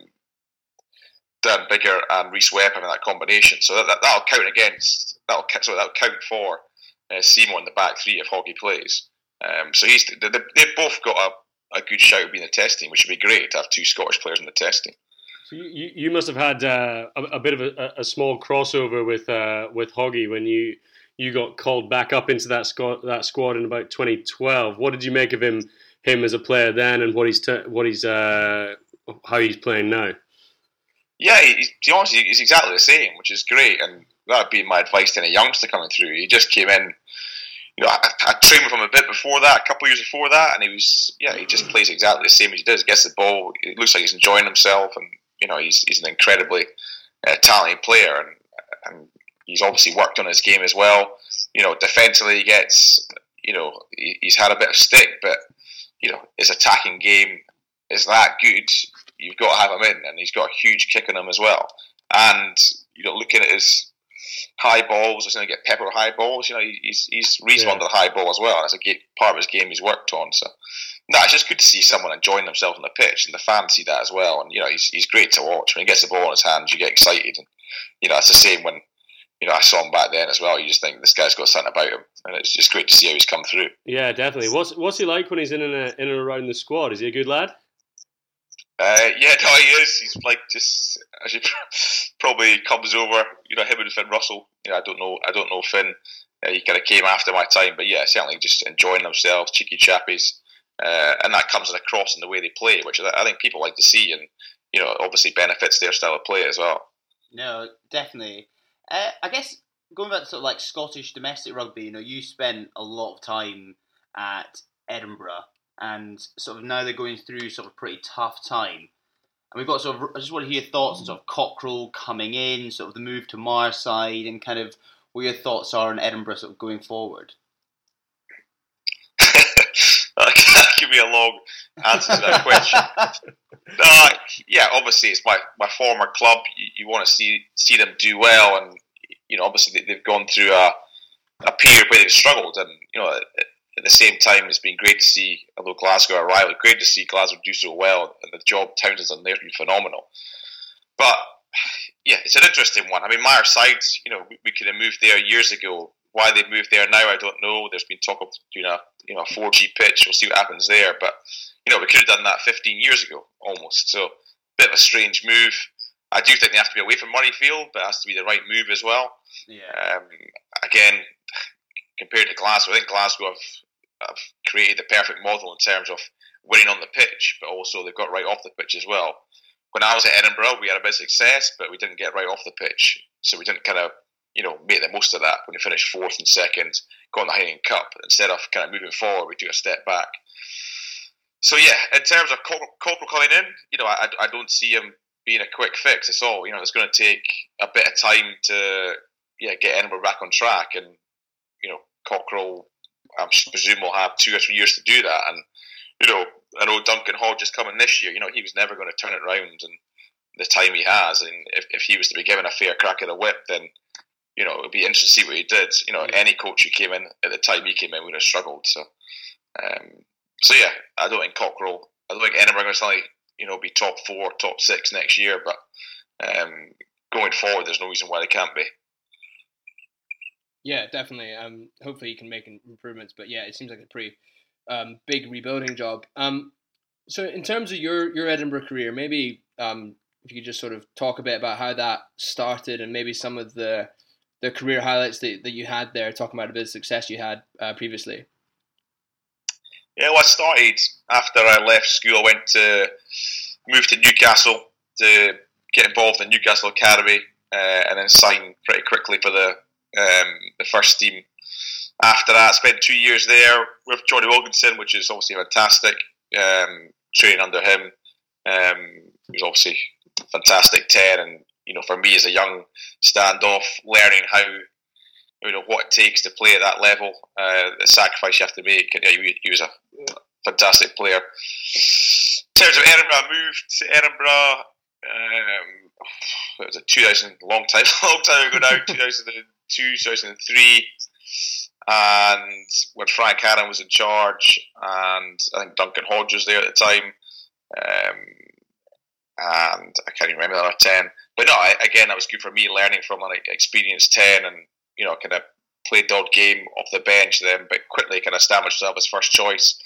Dan Biggar and Rhys Webb having that combination. So that, will count against that'll so that'll count for uh, Seymour in the back three if Hoggy plays. Um, so he's they, they've both got a, a good shout of being the test team, which would be great to have two Scottish players in the test team. So you, you must have had uh, a, a, bit of a, a, small crossover with uh, with Hoggy when you you got called back up into that squad that squad in about 2012. What did you make of him him as a player then, and what he's what he's uh, how he's playing now? Yeah, honest, he's exactly the same, which is great, and that'd be my advice to any youngster coming through. He just came in you know, I, I trained with him a bit before that, a couple of years before that, and he was, yeah, he just plays exactly the same as he does. He gets the ball, it looks like he's enjoying himself, and you know, he's he's an incredibly uh, talented player, and and he's obviously worked on his game as well. You know, defensively, he gets, you know, he, he's had a bit of stick, but you know, his attacking game is that good. You've got to have him in, and he's got a huge kick on him as well. And you know, looking at his high balls. He's going to get pepper high balls. You know, he's he's reasonable yeah. the high ball as well. That's a part of his game he's worked on. So, no, it's just good to see someone enjoying themselves on the pitch, and the fans see that as well. And you know, he's he's great to watch. When he gets the ball in his hands, you get excited, and you know, it's the same when. You know, I saw him back then as well. You just think this guy's got something about him, and it's just great to see how he's come through. Yeah, definitely. What's what's he like when he's in and, in and around the squad? Is he a good lad? Uh, yeah, no, he is. He's like just as he probably comes over. You know, him and Finn Russell. You know, I don't know. I don't know Finn. Uh, he kind of came after my time, but yeah, certainly just enjoying themselves, cheeky chappies, uh, and that comes across in the way they play, which I think people like to see, and you know, obviously benefits their style of play as well. No, definitely. Uh, I guess going back to sort of like Scottish domestic rugby, you know, you spent a lot of time at Edinburgh, and sort of now they're going through sort of a pretty tough time. And we've got sort of, I just want to hear your thoughts on sort of Cockerill coming in, sort of the move to Myreside, and kind of what your thoughts are on Edinburgh sort of going forward. that give me a long answer to that question. no, yeah, obviously it's my, my former club. You, you, want to see see them do well, and you know, obviously they've gone through a a period where they've struggled, and you know, at, at the same time, it's been great to see. Although Glasgow are rival, great to see Glasgow do so well, and the job Townsend's done there's been phenomenal. But yeah, it's an interesting one. I mean, Myreside's, you know, we, we could have moved there years ago why they've moved there now, I don't know. There's been talk of doing a you know a 4G pitch. We'll see what happens there. But you know, we could have done that 15 years ago almost. So bit of a strange move. I do think they have to be away from Murrayfield, but it has to be the right move as well. Yeah. Um, again, compared to Glasgow, I think Glasgow have, have created the perfect model in terms of winning on the pitch, but also they've got right off the pitch as well. When I was at Edinburgh, we had a bit of success, but we didn't get right off the pitch, so we didn't kind of you know, make the most of that when we finished fourth and second, got in the Heineken Cup. Instead of kind of moving forward, we took a step back. So yeah, in terms of Cockerill coming in, you know, I, I don't see him being a quick fix at all. You know, it's going to take a bit of time to yeah get Edinburgh back on track, and you know, Cockerill, I presume will have two or three years to do that. And you know, I know Duncan Hodge is coming this year. You know, he was never going to turn it around, and the time he has, and if, if he was to be given a fair crack at the whip, then you know, it'd be interesting to see what he did. You know, any coach who came in at the time he came in would have struggled. So, um, so yeah, I don't think Cockerill, I don't think Edinburgh going to you know, be top four, top six next year. But um, going forward, there's no reason why they can't be. Yeah, definitely. Um, hopefully, he can make improvements. But yeah, it seems like a pretty um, big rebuilding job. Um, so, in terms of your your Edinburgh career, maybe um, if you could just sort of talk a bit about how that started and maybe some of the the career highlights that, that you had there, talking about a bit of success you had uh, previously? Yeah, well, I started after I left school. I went to move to Newcastle to get involved in Newcastle Academy, uh, and then sign pretty quickly for the um, the first team. After that, I spent two years there with Jonny Wilkinson, which is obviously fantastic. Um, training under him, um, he was obviously fantastic ten, and you know, for me as a young standoff, learning how you know what it takes to play at that level, uh, the sacrifice you have to make. And, yeah, he, he was a fantastic player. In terms of Edinburgh, I moved to Edinburgh. Um, it was a 2000 long time, long time ago now, 2002, 2003, and when Frank Hadden was in charge, and I think Duncan Hodge was there at the time, um, and I can't even remember the other ten but no, I, again, that was good for me learning from an experienced ten, and you know, kind of played the odd game off the bench then, but quickly kind of established himself as first choice.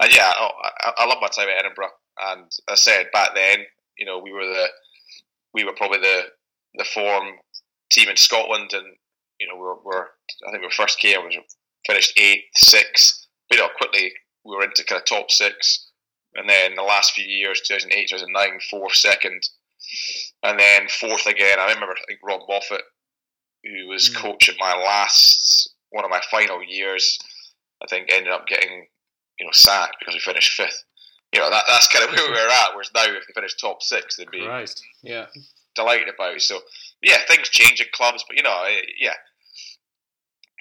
And yeah, oh, I, I love my time at Edinburgh. And I said back then, you know, we were the we were probably the the form team in Scotland, and you know, we were, we were I think we first came was finished eighth, sixth. But, you know, quickly we were into kind of top six, and then the last few years, 2008, 2009, fourth, second and then fourth again, I remember I think Rob Moffat, who was mm. coaching my last one of my final years, I think ended up getting you know sacked because we finished fifth. You know that that's kind of where we were at. Whereas now, if we finish top six, they'd be Christ. yeah delighted about. It. So yeah, things change at clubs, but you know, yeah,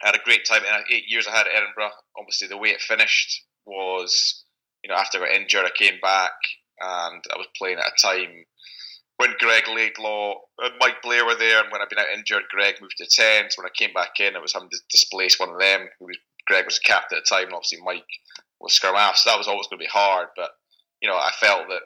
I had a great time. Eight years I had at Edinburgh. Obviously, the way it finished was, you know, after I got injured, I came back and I was playing at a time when Greg Laidlaw and Mike Blair were there, and when I'd been out injured, Greg moved to 10. So when I came back in, it was having to displace one of them. Who was, Greg was captain at the time, and obviously Mike was scrum half. So that was always going to be hard. But, you know, I felt that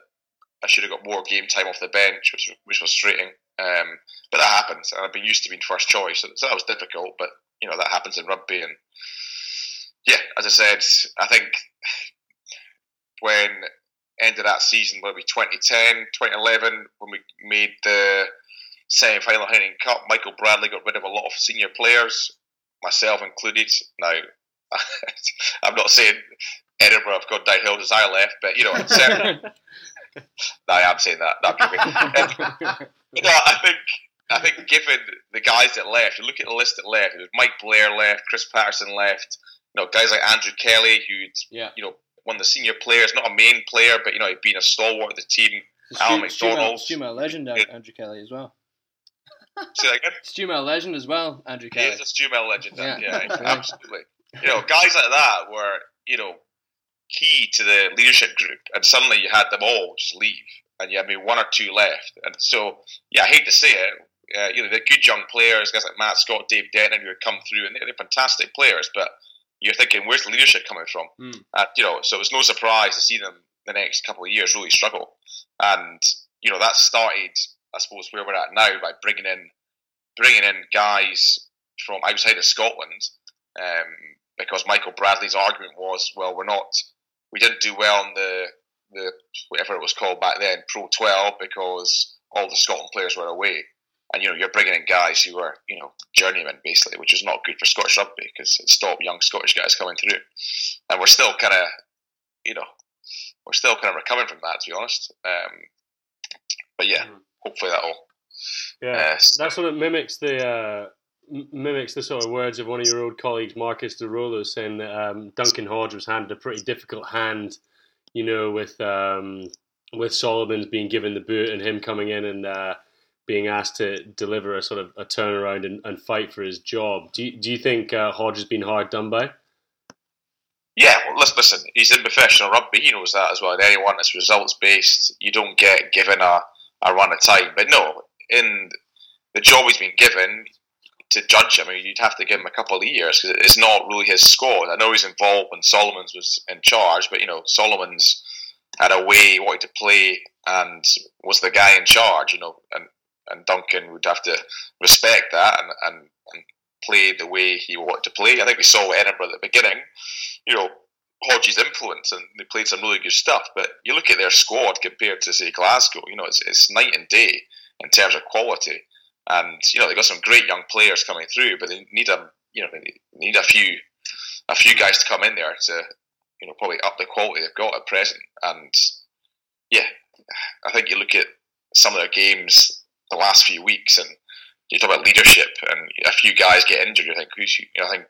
I should have got more game time off the bench, which, which was frustrating. Um, but that happens, and I've been used to being first choice. So that was difficult, but, you know, that happens in rugby. And yeah, as I said, I think when end of that season, maybe 2010, 2011, when we made the semi final Heineken Cup, Michael Bradley got rid of a lot of senior players, myself included. Now, I'm not saying Edinburgh have gone downhill as I left, but you know, certainly. no, I am saying that. No, you know, I think I think given the guys that left, you look at the list that left. Mike Blair left, Chris Paterson left. You know, guys like Andrew Kelly, who Yeah. you know one of the senior players, not a main player, but you know he'd been a stalwart of the team. Alan Stu, McDonald. Stu Mel legend, Andrew Kelly as well. Say that again. Stu Mel legend as well, Andrew He Kelly. is a Stu Mel legend. Yeah. Yeah, absolutely. You know, guys like that were you know key to the leadership group, and suddenly you had them all just leave, and you had maybe one or two left. And so, yeah, I hate to say it. Uh, you know, they're good young players, guys like Matt Scott, Dave Denton, who had come through, and they're, they're fantastic players. But you're thinking, where's the leadership coming from? Mm. And you know, so it was no surprise to see them the next couple of years really struggle. And you know, that started, I suppose, where we're at now by bringing in bringing in guys from outside of Scotland. Um, because Michael Bradley's argument was, well, we're not, we didn't do well in the the whatever it was called back then, Pro 12, because all the Scotland players were away. And you know, you're bringing in guys who are you know, journeymen basically, which is not good for Scottish rugby because it stopped young Scottish guys coming through. And we're still kind of, you know, we're still kind of recovering from that, to be honest. Um, but yeah, hopefully that'll. Yeah, Uh, that sort of mimics the uh, m- mimics the sort of words of one of your old colleagues, Marcus Di Rollo, saying that um, Duncan Hodge was handed a pretty difficult hand, you know, with um, with Solomons being given the boot and him coming in and uh, being asked to deliver a sort of a turnaround and, and fight for his job. Do you, do you think uh, Hodge has been hard done by? Yeah, well, listen, he's in professional rugby. He knows that as well. Anyone that's results based, you don't get given a, a run of time. But no, in the job he's been given to judge him, I mean, you'd have to give him a couple of years because it's not really his squad. I know he's involved when Solomons was in charge, but you know, Solomons had a way he wanted to play and was the guy in charge, you know, and, and Duncan would have to respect that and, and, and play the way he wanted to play. I think we saw Edinburgh at the beginning, you know, Hodge's influence and they played some really good stuff. But you look at their squad compared to say Glasgow, you know, it's, it's night and day in terms of quality. And you know they've got some great young players coming through, but they need a you know they need a few a few guys to come in there to you know probably up the quality they've got at present. And yeah, I think you look at some of their games the last few weeks, and you talk about leadership, and a few guys get injured. You think who's you know, I think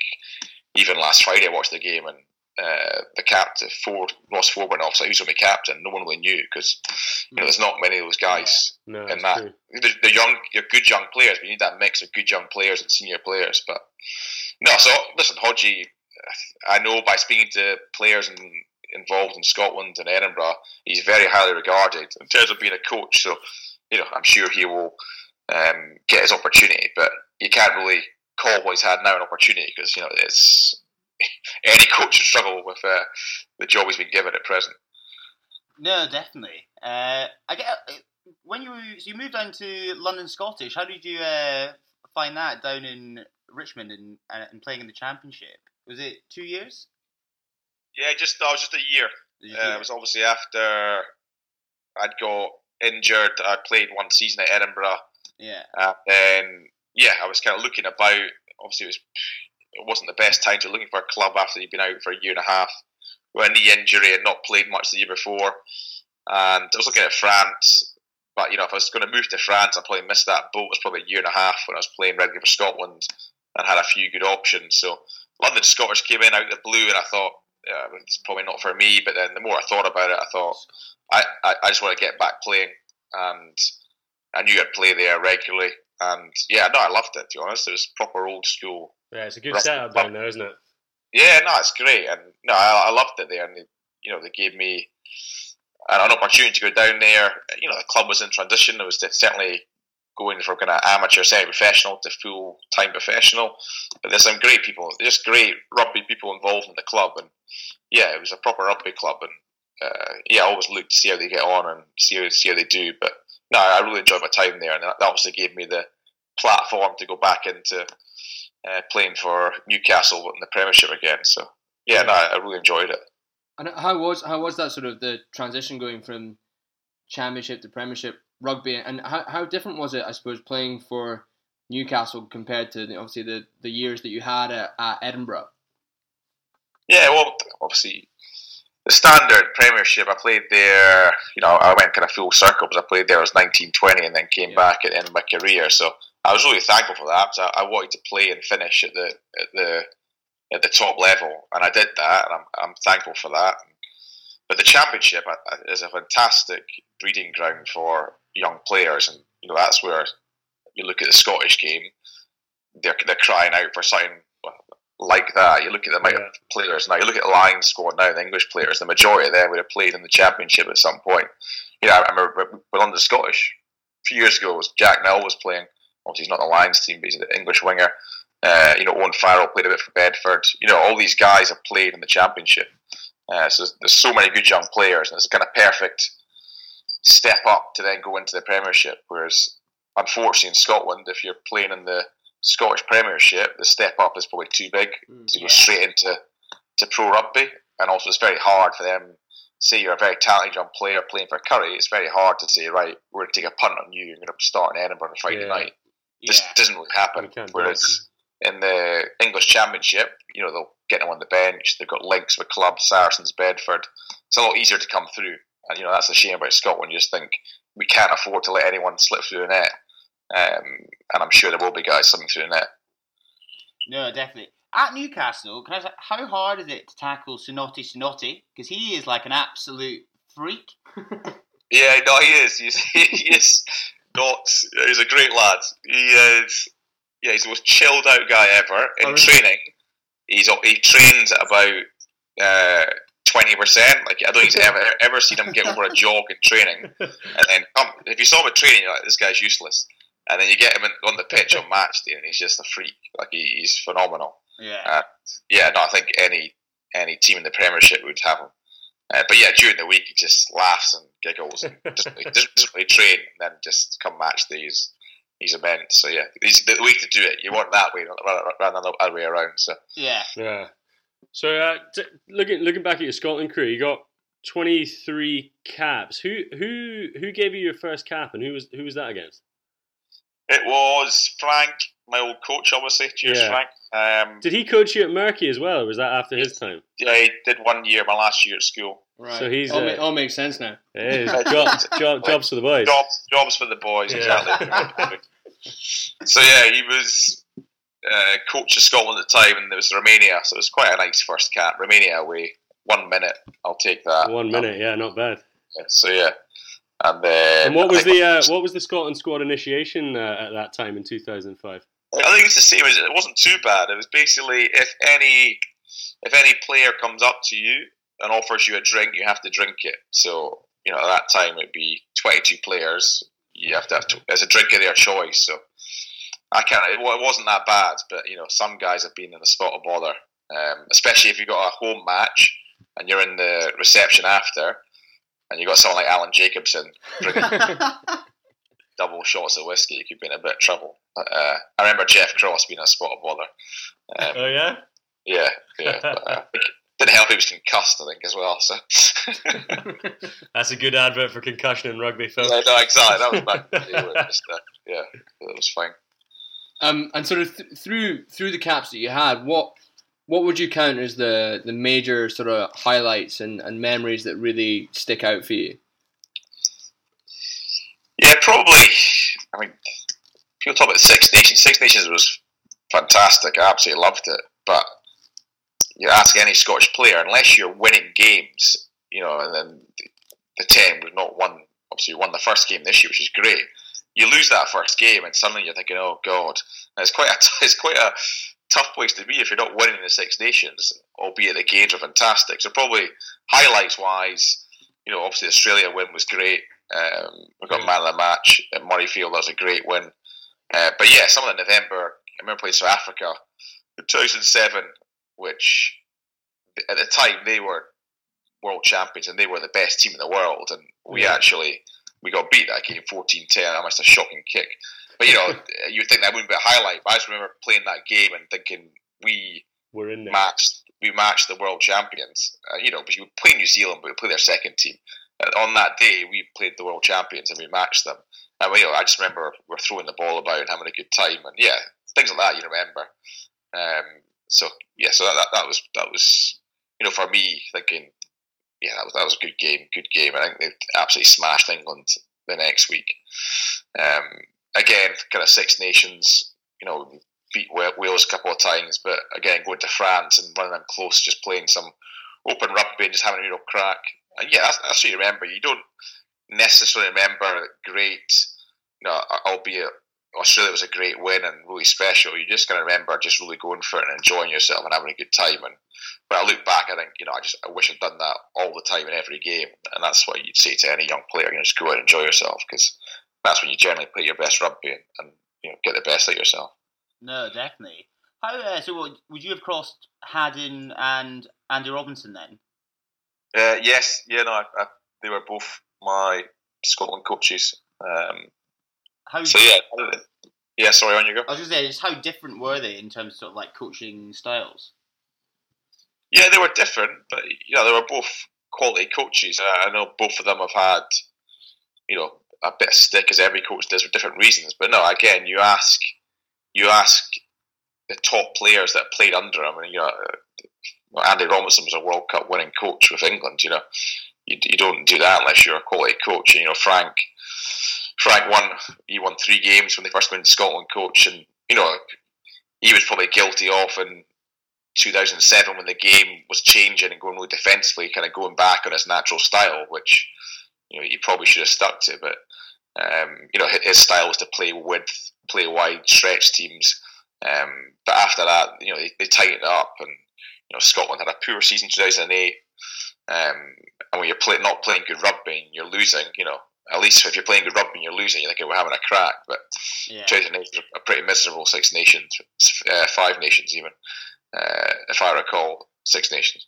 even last Friday I watched the game and uh, the captain, Ford, Ross Ford went off, so who's going to be captain? No one really knew because you know there's not many of those guys No, in that. true. The, the young, you're good young players, but you need that mix of good young players and senior players. But no, so listen, Hodgie, I know by speaking to players in, involved in Scotland and Edinburgh, he's very highly regarded in terms of being a coach. So you know, I'm sure he will um, get his opportunity, but you can't really call what he's had now an opportunity because you know it's any coach would struggle with uh, the job he's been given at present. No, definitely. Uh, I get uh, when you so you moved down to London Scottish. How did you uh, find that down in Richmond and, uh, and playing in the Championship? Was it two years? Yeah, just I was just a year. Uh, it was obviously after I'd got injured. I played one season at Edinburgh, Yeah. and then yeah, I was kind of looking about. Obviously, it was it wasn't the best time to looking for a club after you'd been out for a year and a half with a knee injury and not played much the year before. And I was looking at France, but you know, if I was going to move to France, I probably missed that boat. It was probably a year and a half when I was playing regularly for Scotland and had a few good options. So London Scottish came in out of the blue, and I thought yeah, it's probably not for me. But then the more I thought about it, I thought I, I, I just want to get back playing, and I knew I'd play there regularly. And yeah, no, I loved it. To be honest, it was proper old school. Yeah, it's a good setup down there, isn't it? Yeah, no, it's great, and no, I, I loved it there. And they, you know, they gave me an, an opportunity to go down there. You know, the club was in transition. It was certainly going from kind of amateur, semi-professional to full-time professional. But there's some great people, just great rugby people involved in the club, and yeah, it was a proper rugby club. And uh, yeah, I always look to see how they get on and see how, see how they do. But no, I really enjoyed my time there, and that obviously gave me the platform to go back into uh, playing for Newcastle in the Premiership again. So yeah, no, I really enjoyed it. And how was how was that sort of the transition going from championship to premiership rugby, and how, how different was it, I suppose, playing for Newcastle compared to the, obviously the, the years that you had at, at Edinburgh? Yeah, well, obviously, the standard Premiership. I played there. You know, I went kind of full circle because I played there. I was 19, 20, and then came yeah. back at the end of my career. So I was really thankful for that. I, I, wanted to play and finish at the at the at the top level, and I did that, and I'm I'm thankful for that. But the Championship is a fantastic breeding ground for young players, and you know that's where you look at the Scottish game. They're they're crying out for something like that. You look at the amount yeah. of players now. You look at the Lions squad now. The English players, the majority of them would have played in the Championship at some point. You know, I remember but on the Scottish a few years ago was Jack Nowell was playing. Obviously, he's not the Lions team, but he's the English winger. Uh, you know, Owen Farrell played a bit for Bedford. You know, all these guys have played in the Championship. Uh, so there's, there's so many good young players, and it's kind of perfect step up to then go into the Premiership. Whereas, unfortunately, in Scotland, if you're playing in the Scottish Premiership, the step up is probably too big mm, to go straight into to pro rugby, and also it's very hard for them. Say you're a very talented young player playing for Currie, it's very hard to say, right, we're going to take a punt on you. You're going to start in Edinburgh on Friday yeah. night. This yeah. doesn't really happen. Whereas in the English Championship, you know, they'll get them on the bench. They've got links with clubs, Saracens, Bedford. It's a lot easier to come through. And, you know, that's a shame about Scotland. You just think we can't afford to let anyone slip through the net. Um, and I'm sure there will be guys slipping through the net. No, definitely. At Newcastle, can I say, how hard is it to tackle Sinoti Sinoti? Because he is like an absolute freak. yeah, no, he is. He's, he is not. He's a great lad. He is. Yeah, he's the most chilled out guy ever in oh, training. He's he trains at about uh, twenty percent. Like I don't think he's ever ever seen him get over a jog in training, and then um, if you saw him at training, you're like, this guy's useless. And then you get him on the pitch on match day, and he's just a freak. Like he, he's phenomenal. Yeah, uh, yeah. No, I think any any team in the Premiership would have him. Uh, but yeah, during the week he just laughs and giggles and doesn't, really, doesn't really train, and then just come match day he's he's immense. So yeah, he's the week to do it. You want that way rather than the other way around. So yeah, yeah. So uh, t- looking looking back at your Scotland career, you got twenty three caps. Who who who gave you your first cap, and who was who was that against? It was Frank, my old coach, obviously. Cheers, yeah. Frank. Um, did he coach you at Merky as well, or was that after his time? Yeah, he did one year, my last year at school. Right. So he's all, uh, ma- all makes sense now. It is. Job, job, jobs for the boys. Jobs, jobs for the boys, yeah. exactly. so yeah, he was uh, coach of Scotland at the time, and there was Romania, so it was quite a nice first cap. Romania away, one minute. I'll take that. One minute, um, yeah, not bad. Yeah, so yeah, and then. And what was the uh, what was the Scotland squad initiation uh, at that time in two thousand five? I think it's the same as it wasn't too bad. It was basically if any if any player comes up to you and offers you a drink, you have to drink it. So you know at that time it'd be twenty two players. You have to have to, as a drink of their choice. So I can't. It, it wasn't that bad, but you know some guys have been in the spot of bother, um, especially if you have got a home match and you're in the reception after and you've got someone like Allan Jacobsen drinking double shots of whiskey, you could be in a bit of trouble. Uh, I remember Geoff Cross being a spot of bother. Um, oh yeah, yeah, yeah. But, uh, didn't help he was concussed, I think, as well. So that's a good advert for concussion in rugby, Phil. Yeah, no, exactly. That was bad. Just, uh, yeah, it was fine. Um, and sort of th- through through the caps that you had, what what would you count as the, the major sort of highlights and, and memories that really stick out for you? Yeah, probably. I mean, people talk about Six Nations. Six Nations was fantastic. I absolutely loved it. But you ask any Scottish player, unless you're winning games, you know, and then the, the was not won. Obviously, won the first game this year, which is great. You lose that first game, and suddenly you're thinking, "Oh God!" And it's quite a, it's quite a tough place to be if you're not winning the Six Nations, albeit the games are fantastic. So probably highlights wise, you know, obviously Australia win was great. Um, we got man of the match at Murrayfield. That was a great win. Uh, but yeah, some of the November, I remember playing South Africa in 2007, which at the time they were world champions and they were the best team in the world. And we actually we got beat that game 14-10. That was a shocking kick. But you know, you would think that wouldn't be a highlight. But I just remember playing that game and thinking we were in there. matched we matched the world champions. Uh, you know, but you would play New Zealand, but we play their second team. And on that day, we played the world champions and we matched them. And you know, I just remember we're throwing the ball about and having a good time, and yeah, things like that you remember. Um, so yeah, so that, that, that was that was you know for me thinking yeah, that was that was a good game. Good game. I think they absolutely smashed England the next week. Um, again, kind of Six Nations. You know, beat Wales a couple of times, but again, going to France and running them close, just playing some open rugby and just having a real crack. And yeah, that's, that's what you remember. You don't necessarily remember great, you know, albeit Australia was a great win and really special. You just kind of remember just really going for it and enjoying yourself and having a good time. And but I look back, I think you know, I just I wish I'd done that all the time in every game. And that's what you'd say to any young player. You know, just go out and enjoy yourself because that's when you generally play your best rugby and, and you know get the best out of yourself. No, definitely. How uh, so? Would you have crossed Hadden and Andy Robinson then? Uh, yes, yeah, no, I, I, they were both my Scotland coaches. Um, how so yeah, yeah. Sorry, on you go. I was just saying, just how different were they in terms of, sort of like coaching styles? Yeah, they were different, but you know they were both quality coaches. I know both of them have had, you know, a bit of stick as every coach does for different reasons. But no, again, you ask, you ask the top players that played under him, and you know, uh, Andy Robinson was a World Cup winning coach with England. You know, you, you don't do that unless you're a quality coach. And, you know, Frank Frank won. He won three games when they first went to Scotland coach, and you know, he was probably guilty of in 2007 when the game was changing and going really defensively, kind of going back on his natural style, which you know he probably should have stuck to. But um, you know, his style was to play width, play wide, stretch teams. Um, but after that, you know, they, they tightened up, and you know, Scotland had a poor season 2008. Um, and when you're play, not playing good rugby and you're losing, you know, at least if you're playing good rugby and you're losing, you're think we're having a crack. But yeah. 2008 was a pretty miserable Six Nations, uh, five nations even, uh, if I recall, Six Nations.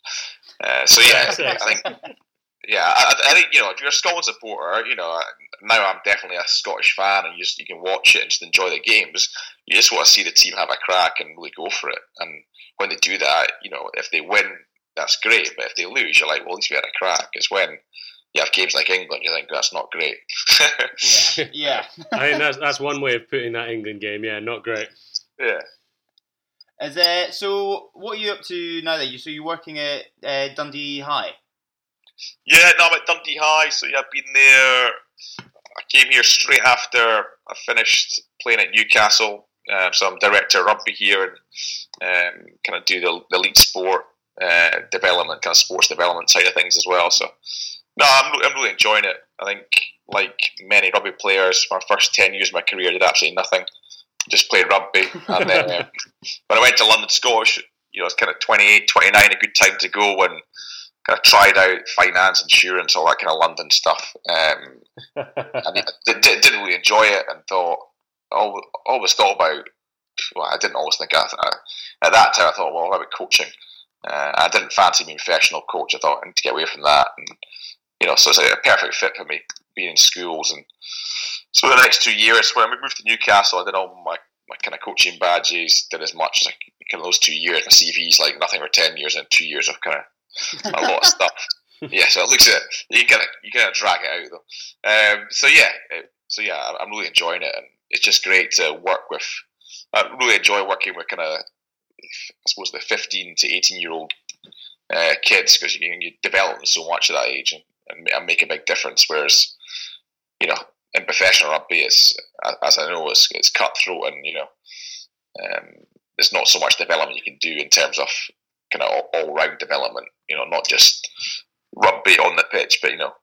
Uh, so yeah, I think. Yeah, I, I, think you know if you're a Scotland supporter, you know now I'm definitely a Scottish fan, and you just you can watch it and just enjoy the games. You just want to see the team have a crack and really go for it. And when they do that, you know if they win, that's great. But if they lose, you're like, well, at least we had a crack. It's when you have games like England, you think that's not great. yeah, yeah. I think that's that's one way of putting that England game. Yeah, not great. Yeah. Is there, so what are you up to now? That you so you're working at uh, Dundee High. Yeah, no, I'm at Dundee High. So yeah, I've been there. I came here straight after I finished playing at Newcastle. Um, so I'm director of rugby here and um, kind of do the, the elite sport uh, development, kind of sports development side of things as well. So no, I'm, I'm really enjoying it. I think, like many rugby players, my first 10 years of my career did absolutely nothing. Just played rugby. and then uh, when I went to London Scottish, you know, it's kind of 28, 29, a good time to go and kind of tried out finance, insurance, all that kind of London stuff. Um, and did, didn't really enjoy it and thought, always thought about, well, I didn't always think, I, at that time I thought, well, what about coaching? Uh, I didn't fancy being a professional coach. I thought I need to get away from that. And you know, so it's a perfect fit for me being in schools. And so the next two years, when we moved to Newcastle, I did all my, my kind of coaching badges, did as much as I kind of those two years. My CV's like nothing for 10 years and two years of kind of a lot of stuff. Yeah, so it looks at you kind of you kind of drag it out though. Um, so yeah, so yeah, I'm really enjoying it, and it's just great to work with. I really enjoy working with kind of, I suppose, the 15 to 18 year old uh, kids because you, you develop them so much at that age, and and, make a big difference. Whereas, you know, in professional rugby, it's as I know, it's, it's cutthroat, and you know, um, there's not so much development you can do in terms of kind of all, round development. You know, not just rugby on the pitch, but you know,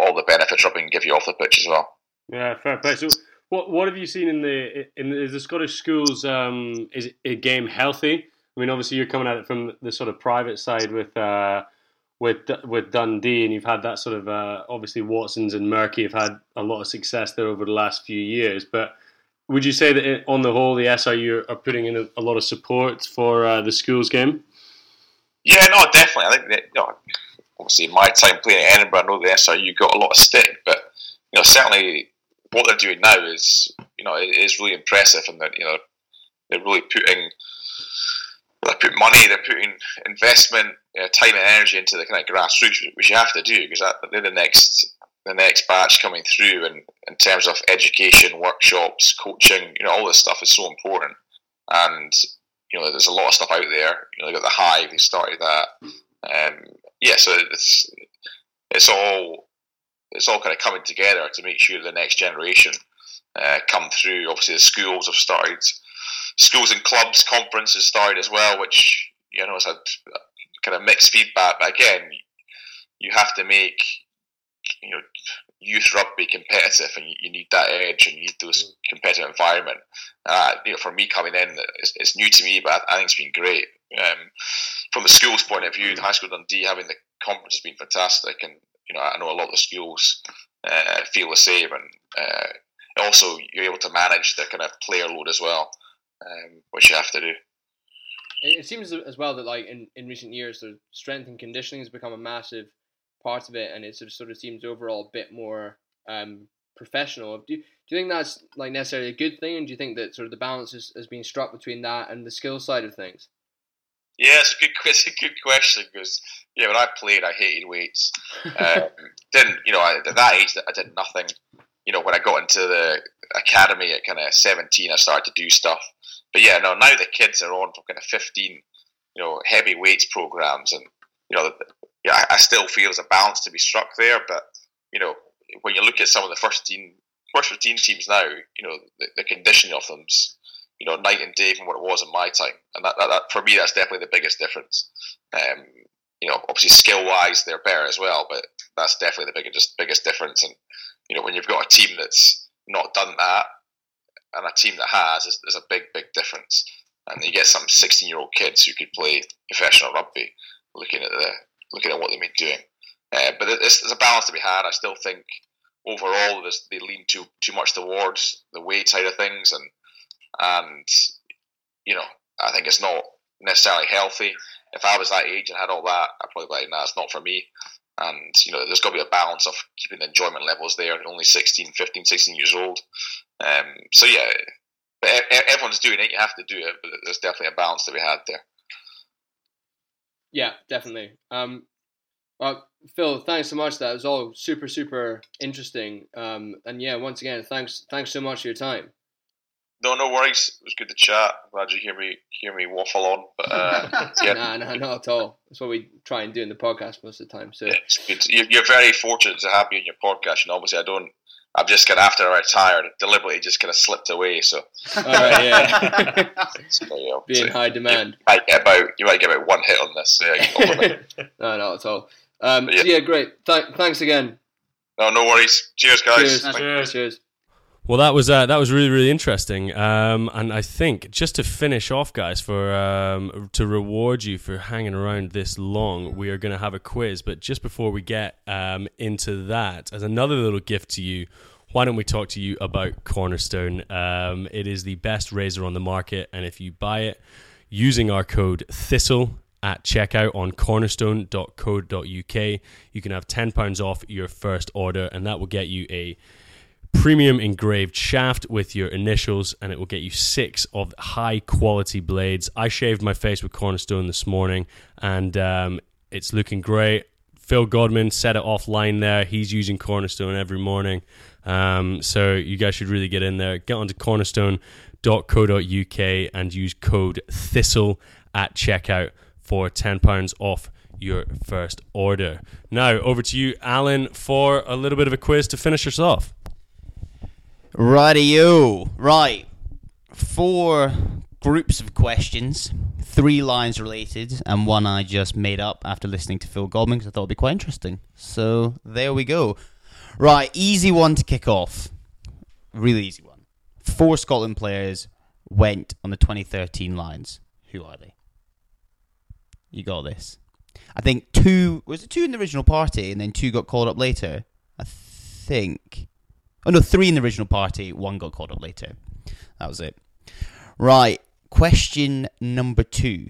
all the benefits rugby can give you off the pitch as well. Yeah, fair play. So, what what have you seen in the in the, the Scottish schools? Um, is a game healthy? I mean, obviously, you're coming at it from the sort of private side with. Uh, with with Dundee, and you've had that sort of uh, obviously Watsons and Murky have had a lot of success there over the last few years. But would you say that it, on the whole, the SRU are putting in a, a lot of support for uh, the schools game? Yeah, no, definitely. I think that you know, obviously my time playing at Edinburgh, I know the SRU got a lot of stick, but you know certainly what they're doing now is you know is really impressive, and that you know they're really putting they put money, they're putting investment, uh, time and energy into the kind of grassroots, which you have to do because they're the next the next batch coming through, and in terms of education, workshops, coaching, you know, all this stuff is so important. And you know, there's a lot of stuff out there. You know, they got the Hive, they started that. Um, yeah, so it's it's all it's all kind of coming together to make sure the next generation uh, come through. Obviously, the schools have started, schools and clubs conferences started as well, which you know has had kind of mixed feedback. But again, you have to make you know youth rugby competitive, and you, you need that edge, and you need those competitive environment. Uh, you know, for me coming in, it's, it's new to me, but I, I think it's been great. Um, from the school's point of view, the High School Dundee having the conference has been fantastic, and you know I know a lot of the schools uh, feel the same, and uh, also you're able to manage the kind of player load as well, um, which you have to do. It seems as well that like in, in recent years, the strength and conditioning has become a massive part of it, and it sort of, sort of seems overall a bit more um, professional. Do you, do you think that's like necessarily a good thing, and do you think that sort of the balance is, has been struck between that and the skill side of things? Yeah, it's a good, it's a good question because yeah, when I played, I hated weights. Um, didn't you know? I, at that age, I did nothing. You know, when I got into the academy at kind of seventeen, I started to do stuff. But yeah, no, now the kids are on from kind of fifteen. You know, heavy weights programs, and you know, yeah, I, still feel there's a balance to be struck there. But you know, when you look at some of the first team, first fifteen teams now, you know, the, the conditioning of them's you know, night and day from what it was in my time. And that, that, that for me, that's definitely the biggest difference. Um, you know, obviously skill wise, they're better as well, but that's definitely the biggest biggest difference. And you know, when you've got a team that's not done that and a team that has, there's, a big big difference. And you get some 16 year old kids who could play professional rugby, looking at the looking at what they've been doing. Uh, but there's, there's a balance to be had. I still think overall they lean too too much towards the weight side of things and and you know, I think it's not necessarily healthy. If I was that age and had all that, I'd probably be like, nah, it's not for me. And, you know, there's got to be a balance of keeping the enjoyment levels there. Only 16, 15, 16 years old. Um, so, yeah, but everyone's doing it. You have to do it, but there's definitely a balance that we had there. Yeah, definitely. Um, well, Phil, thanks so much. That was all super, super interesting. Um, and yeah, once again, thanks, thanks so much for your time. No, no worries. It was good to chat. Glad you hear me hear me waffle on. But uh, yeah, nah, nah, not at all. That's what we try and do in the podcast most of the time. So yeah, it's good. You're very fortunate to have me in your podcast, and obviously, I don't. I've just kind of after I retired, deliberately just kind of slipped away. So, all right, yeah, so, you know, being so high demand. You might get about you might get about one hit on this. Yeah, no, not at all. Um, yeah. So yeah, great. Th- thanks again. No, no worries. Cheers, guys. Cheers. Cheers. Cheers. Well, that was uh, that was really really interesting, um, and I think just to finish off, guys, for um, to reward you for hanging around this long, we are going to have a quiz. But just before we get um, into that, as another little gift to you, why don't we talk to you about Cornerstone? Um, it is the best razor on the market, and if you buy it using our code Thistle at checkout on cornerstone.co.uk, you can have ten pounds off your first order, and that will get you a premium engraved shaft with your initials, and it will get you six of high quality blades. I shaved my face with Cornerstone this morning, and um, it's looking great. Phil Godman set it offline there. He's using Cornerstone every morning. Um, so you guys should really get in there. Get onto cornerstone.co.uk and use code THISTLE at checkout for £10 off your first order. Now, over to you, Alan, for a little bit of a quiz to finish us off. Rightio. Right. Four groups of questions, three Lions related, and one I just made up after listening to Phil Godman because I thought it'd be quite interesting. So there we go. Right, easy one to kick off. Really easy one. Four Scotland players went on the 2013 lines. Who are they? You got this. I think two was it two in the original party, and then two got called up later. I think. Oh no, three in the original party. One got called up later. That was it. Right. Question number two.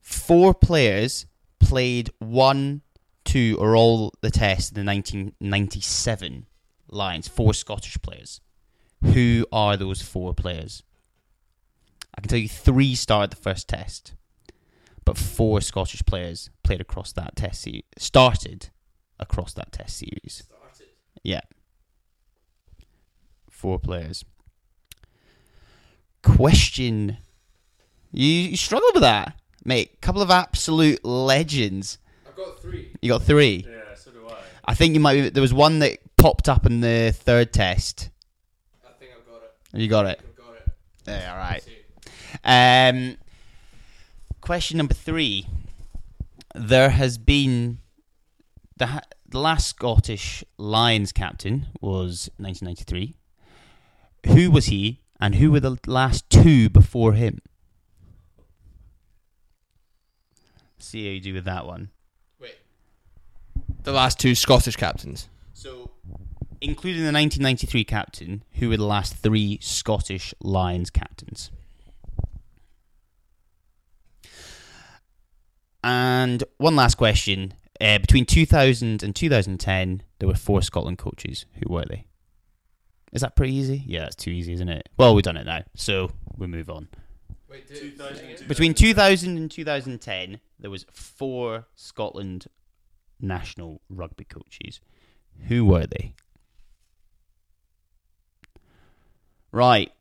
Four players played one, two, or all the tests in the 1997 Lions. Four Scottish players. Who are those four players? I can tell you three started the first test, but four Scottish players played across that test series. Started across that test series. Started. Yeah four players. Question. You, you struggle with that, mate. Couple of absolute legends. I've got three. You got three. Yeah, so do I I think you might. Be, there was one that popped up in the third test. I think I've got it. You got it? I've got it. Yeah, all right. Um, question number three. There has been the the last Scottish Lions captain was 1993. Who was he, and who were the last two before him? See how you do with that one. Wait. The last two Scottish captains. So, including the 1993 captain, who were the last three Scottish Lions captains? And one last question. Uh, between 2000 and 2010, there were four Scotland coaches. Who were they? Is that pretty easy? Yeah, that's too easy, isn't it? Well, we've done it now, so we move on. Between 2000 and 2010, there was four Scotland national rugby coaches. Who were they? Right.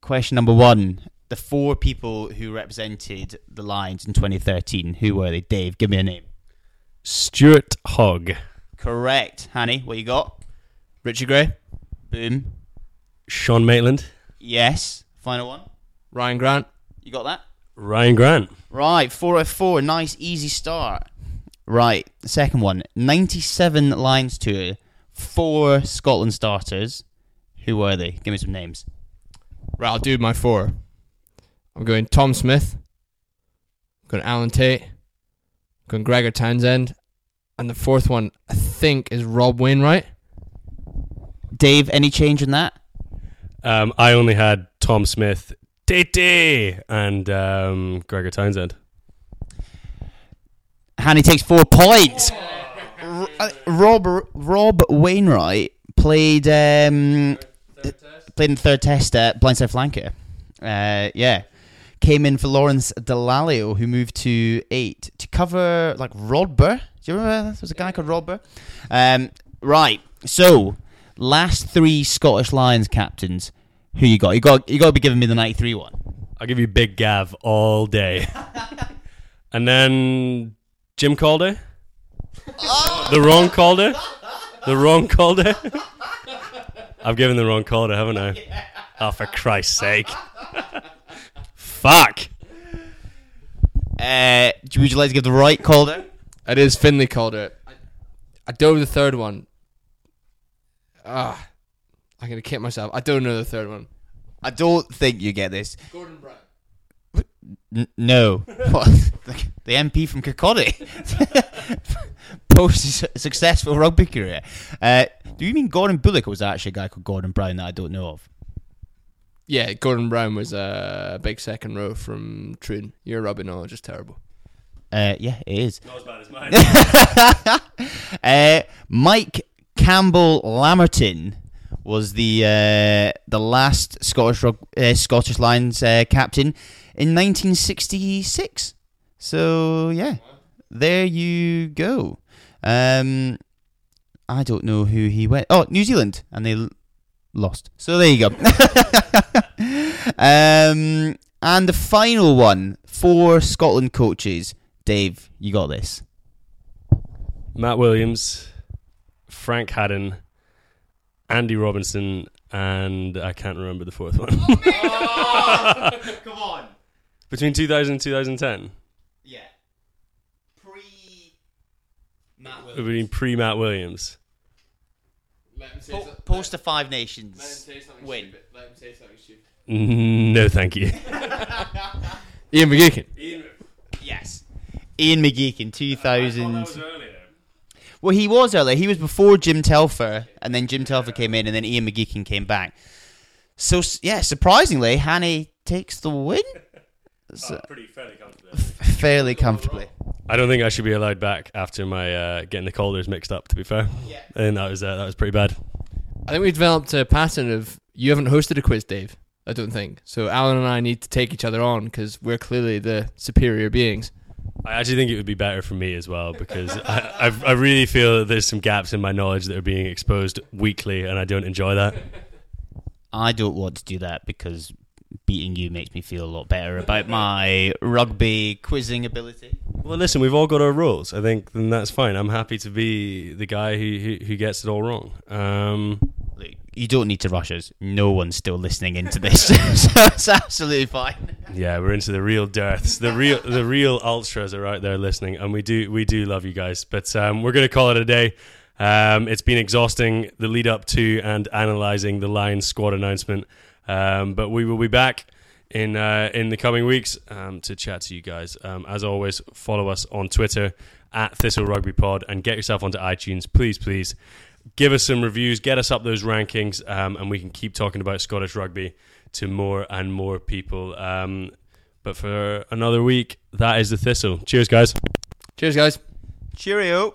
Question number one. The four people who represented the Lions in 2013, who were they? Dave, give me a name. Stuart Hogg. Correct. Hanny, what you got? Richie Gray, Boom. Sean Maitland. Yes. Final one. Ryan Grant. You got that? Ryan Grant. Right, 4 of 4. Nice, easy start. Right, the second one. 97 Lions tour. Four Scotland starters. Who were they? Give me some names. Right, I'll do my four. I'm going Tom Smith. I'm going Alan Tait. I'm going Gregor Townsend. And the fourth one, I think, is Rob Wainwright. Dave, any change in that? Um, I only had Tom Smith, Tete, and um, Gregor Townsend. Hanny takes four points. R- uh, Rob Rob Wainwright played um, played in the third test at Blindside Flanker. Uh, yeah, came in for Lawrence Dallaglio, who moved to eight to cover like Rodber. Do you remember there was a guy called Rodber? Um, right. So last three Scottish Lions captains. Who you got? You got you got to be giving me the ninety three one. I'll give you Big Gav all day. and then Jim Calder. the wrong Calder. The wrong Calder. I've given the wrong Calder, haven't I? Oh, for Christ's sake. Fuck. Uh, would you like to give the right Calder? It is Finlay Calder. I, I dove the third one. Ah, I'm gonna kick myself. I don't know the third one. I don't think you get this. Gordon Brown. N- no. What? the, the MP from Kirkcaldy. Post s- successful rugby career. Uh, do you mean Gordon Bulloch or was that actually a guy called Gordon Brown that I don't know of? Yeah, Gordon Brown was a big second row from Troon. Your rugby knowledge is terrible. Uh, yeah, it is. Not as bad as mine. uh, Mike Campbell Lamerton was the uh, the last Scottish uh, Scottish Lions uh, captain in 1966. So yeah, there you go. Um, I don't know who he went. Oh, New Zealand, and they l- lost. So there you go. um, and the final one for Scotland coaches. Dave, you got this. Matt Williams, Frank Hadden, Andy Robinson, and I can't remember the fourth one. Oh, come on. Between 2000 and 2010. Yeah. Pre Matt Between pre Matt Williams. Po- post the Five Nations win. Let him say something stupid. No, thank you. Ian McGeechan. Yes. Ian McGeechan, 2000. Well, he was earlier. He was before Jim Telfer, and then Jim Telfer came in, and then Ian McGeechan came back. So, yeah, surprisingly, Hanny takes the win. So- pretty fairly comfortably. f- fairly comfortably. I don't think I should be allowed back after my uh, getting the Calders mixed up. To be fair, yeah. and that was uh, that was pretty bad. I think we've developed a pattern of you haven't hosted a quiz, Dave. I don't think so. Alan and I need to take each other on because we're clearly the superior beings. I actually think it would be better for me as well because I, I, I really feel that there's some gaps in my knowledge that are being exposed weekly, and I don't enjoy that. I don't want to do that because beating you makes me feel a lot better about my rugby quizzing ability. Well, listen, we've all got our rules. I think then that's fine. I'm happy to be the guy who who, who gets it all wrong. Um, you don't need to rush us. No one's still listening into this, so it's absolutely fine. yeah, we're into the real dearths. The real the real ultras are out there listening, and we do we do love you guys. But um, we're gonna call it a day. Um, it's been exhausting the lead up to and analyzing the Lions squad announcement. Um, but we will be back in uh, in the coming weeks um, to chat to you guys. Um, as always, follow us on Twitter at Thistle Rugby Pod and get yourself onto iTunes, please, please. Give us some reviews, get us up those rankings, um, and we can keep talking about Scottish rugby to more and more people. Um, but for another week, that is the Thistle. Cheers, guys. Cheers, guys. Cheerio.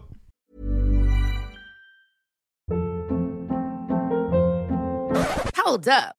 Hold up.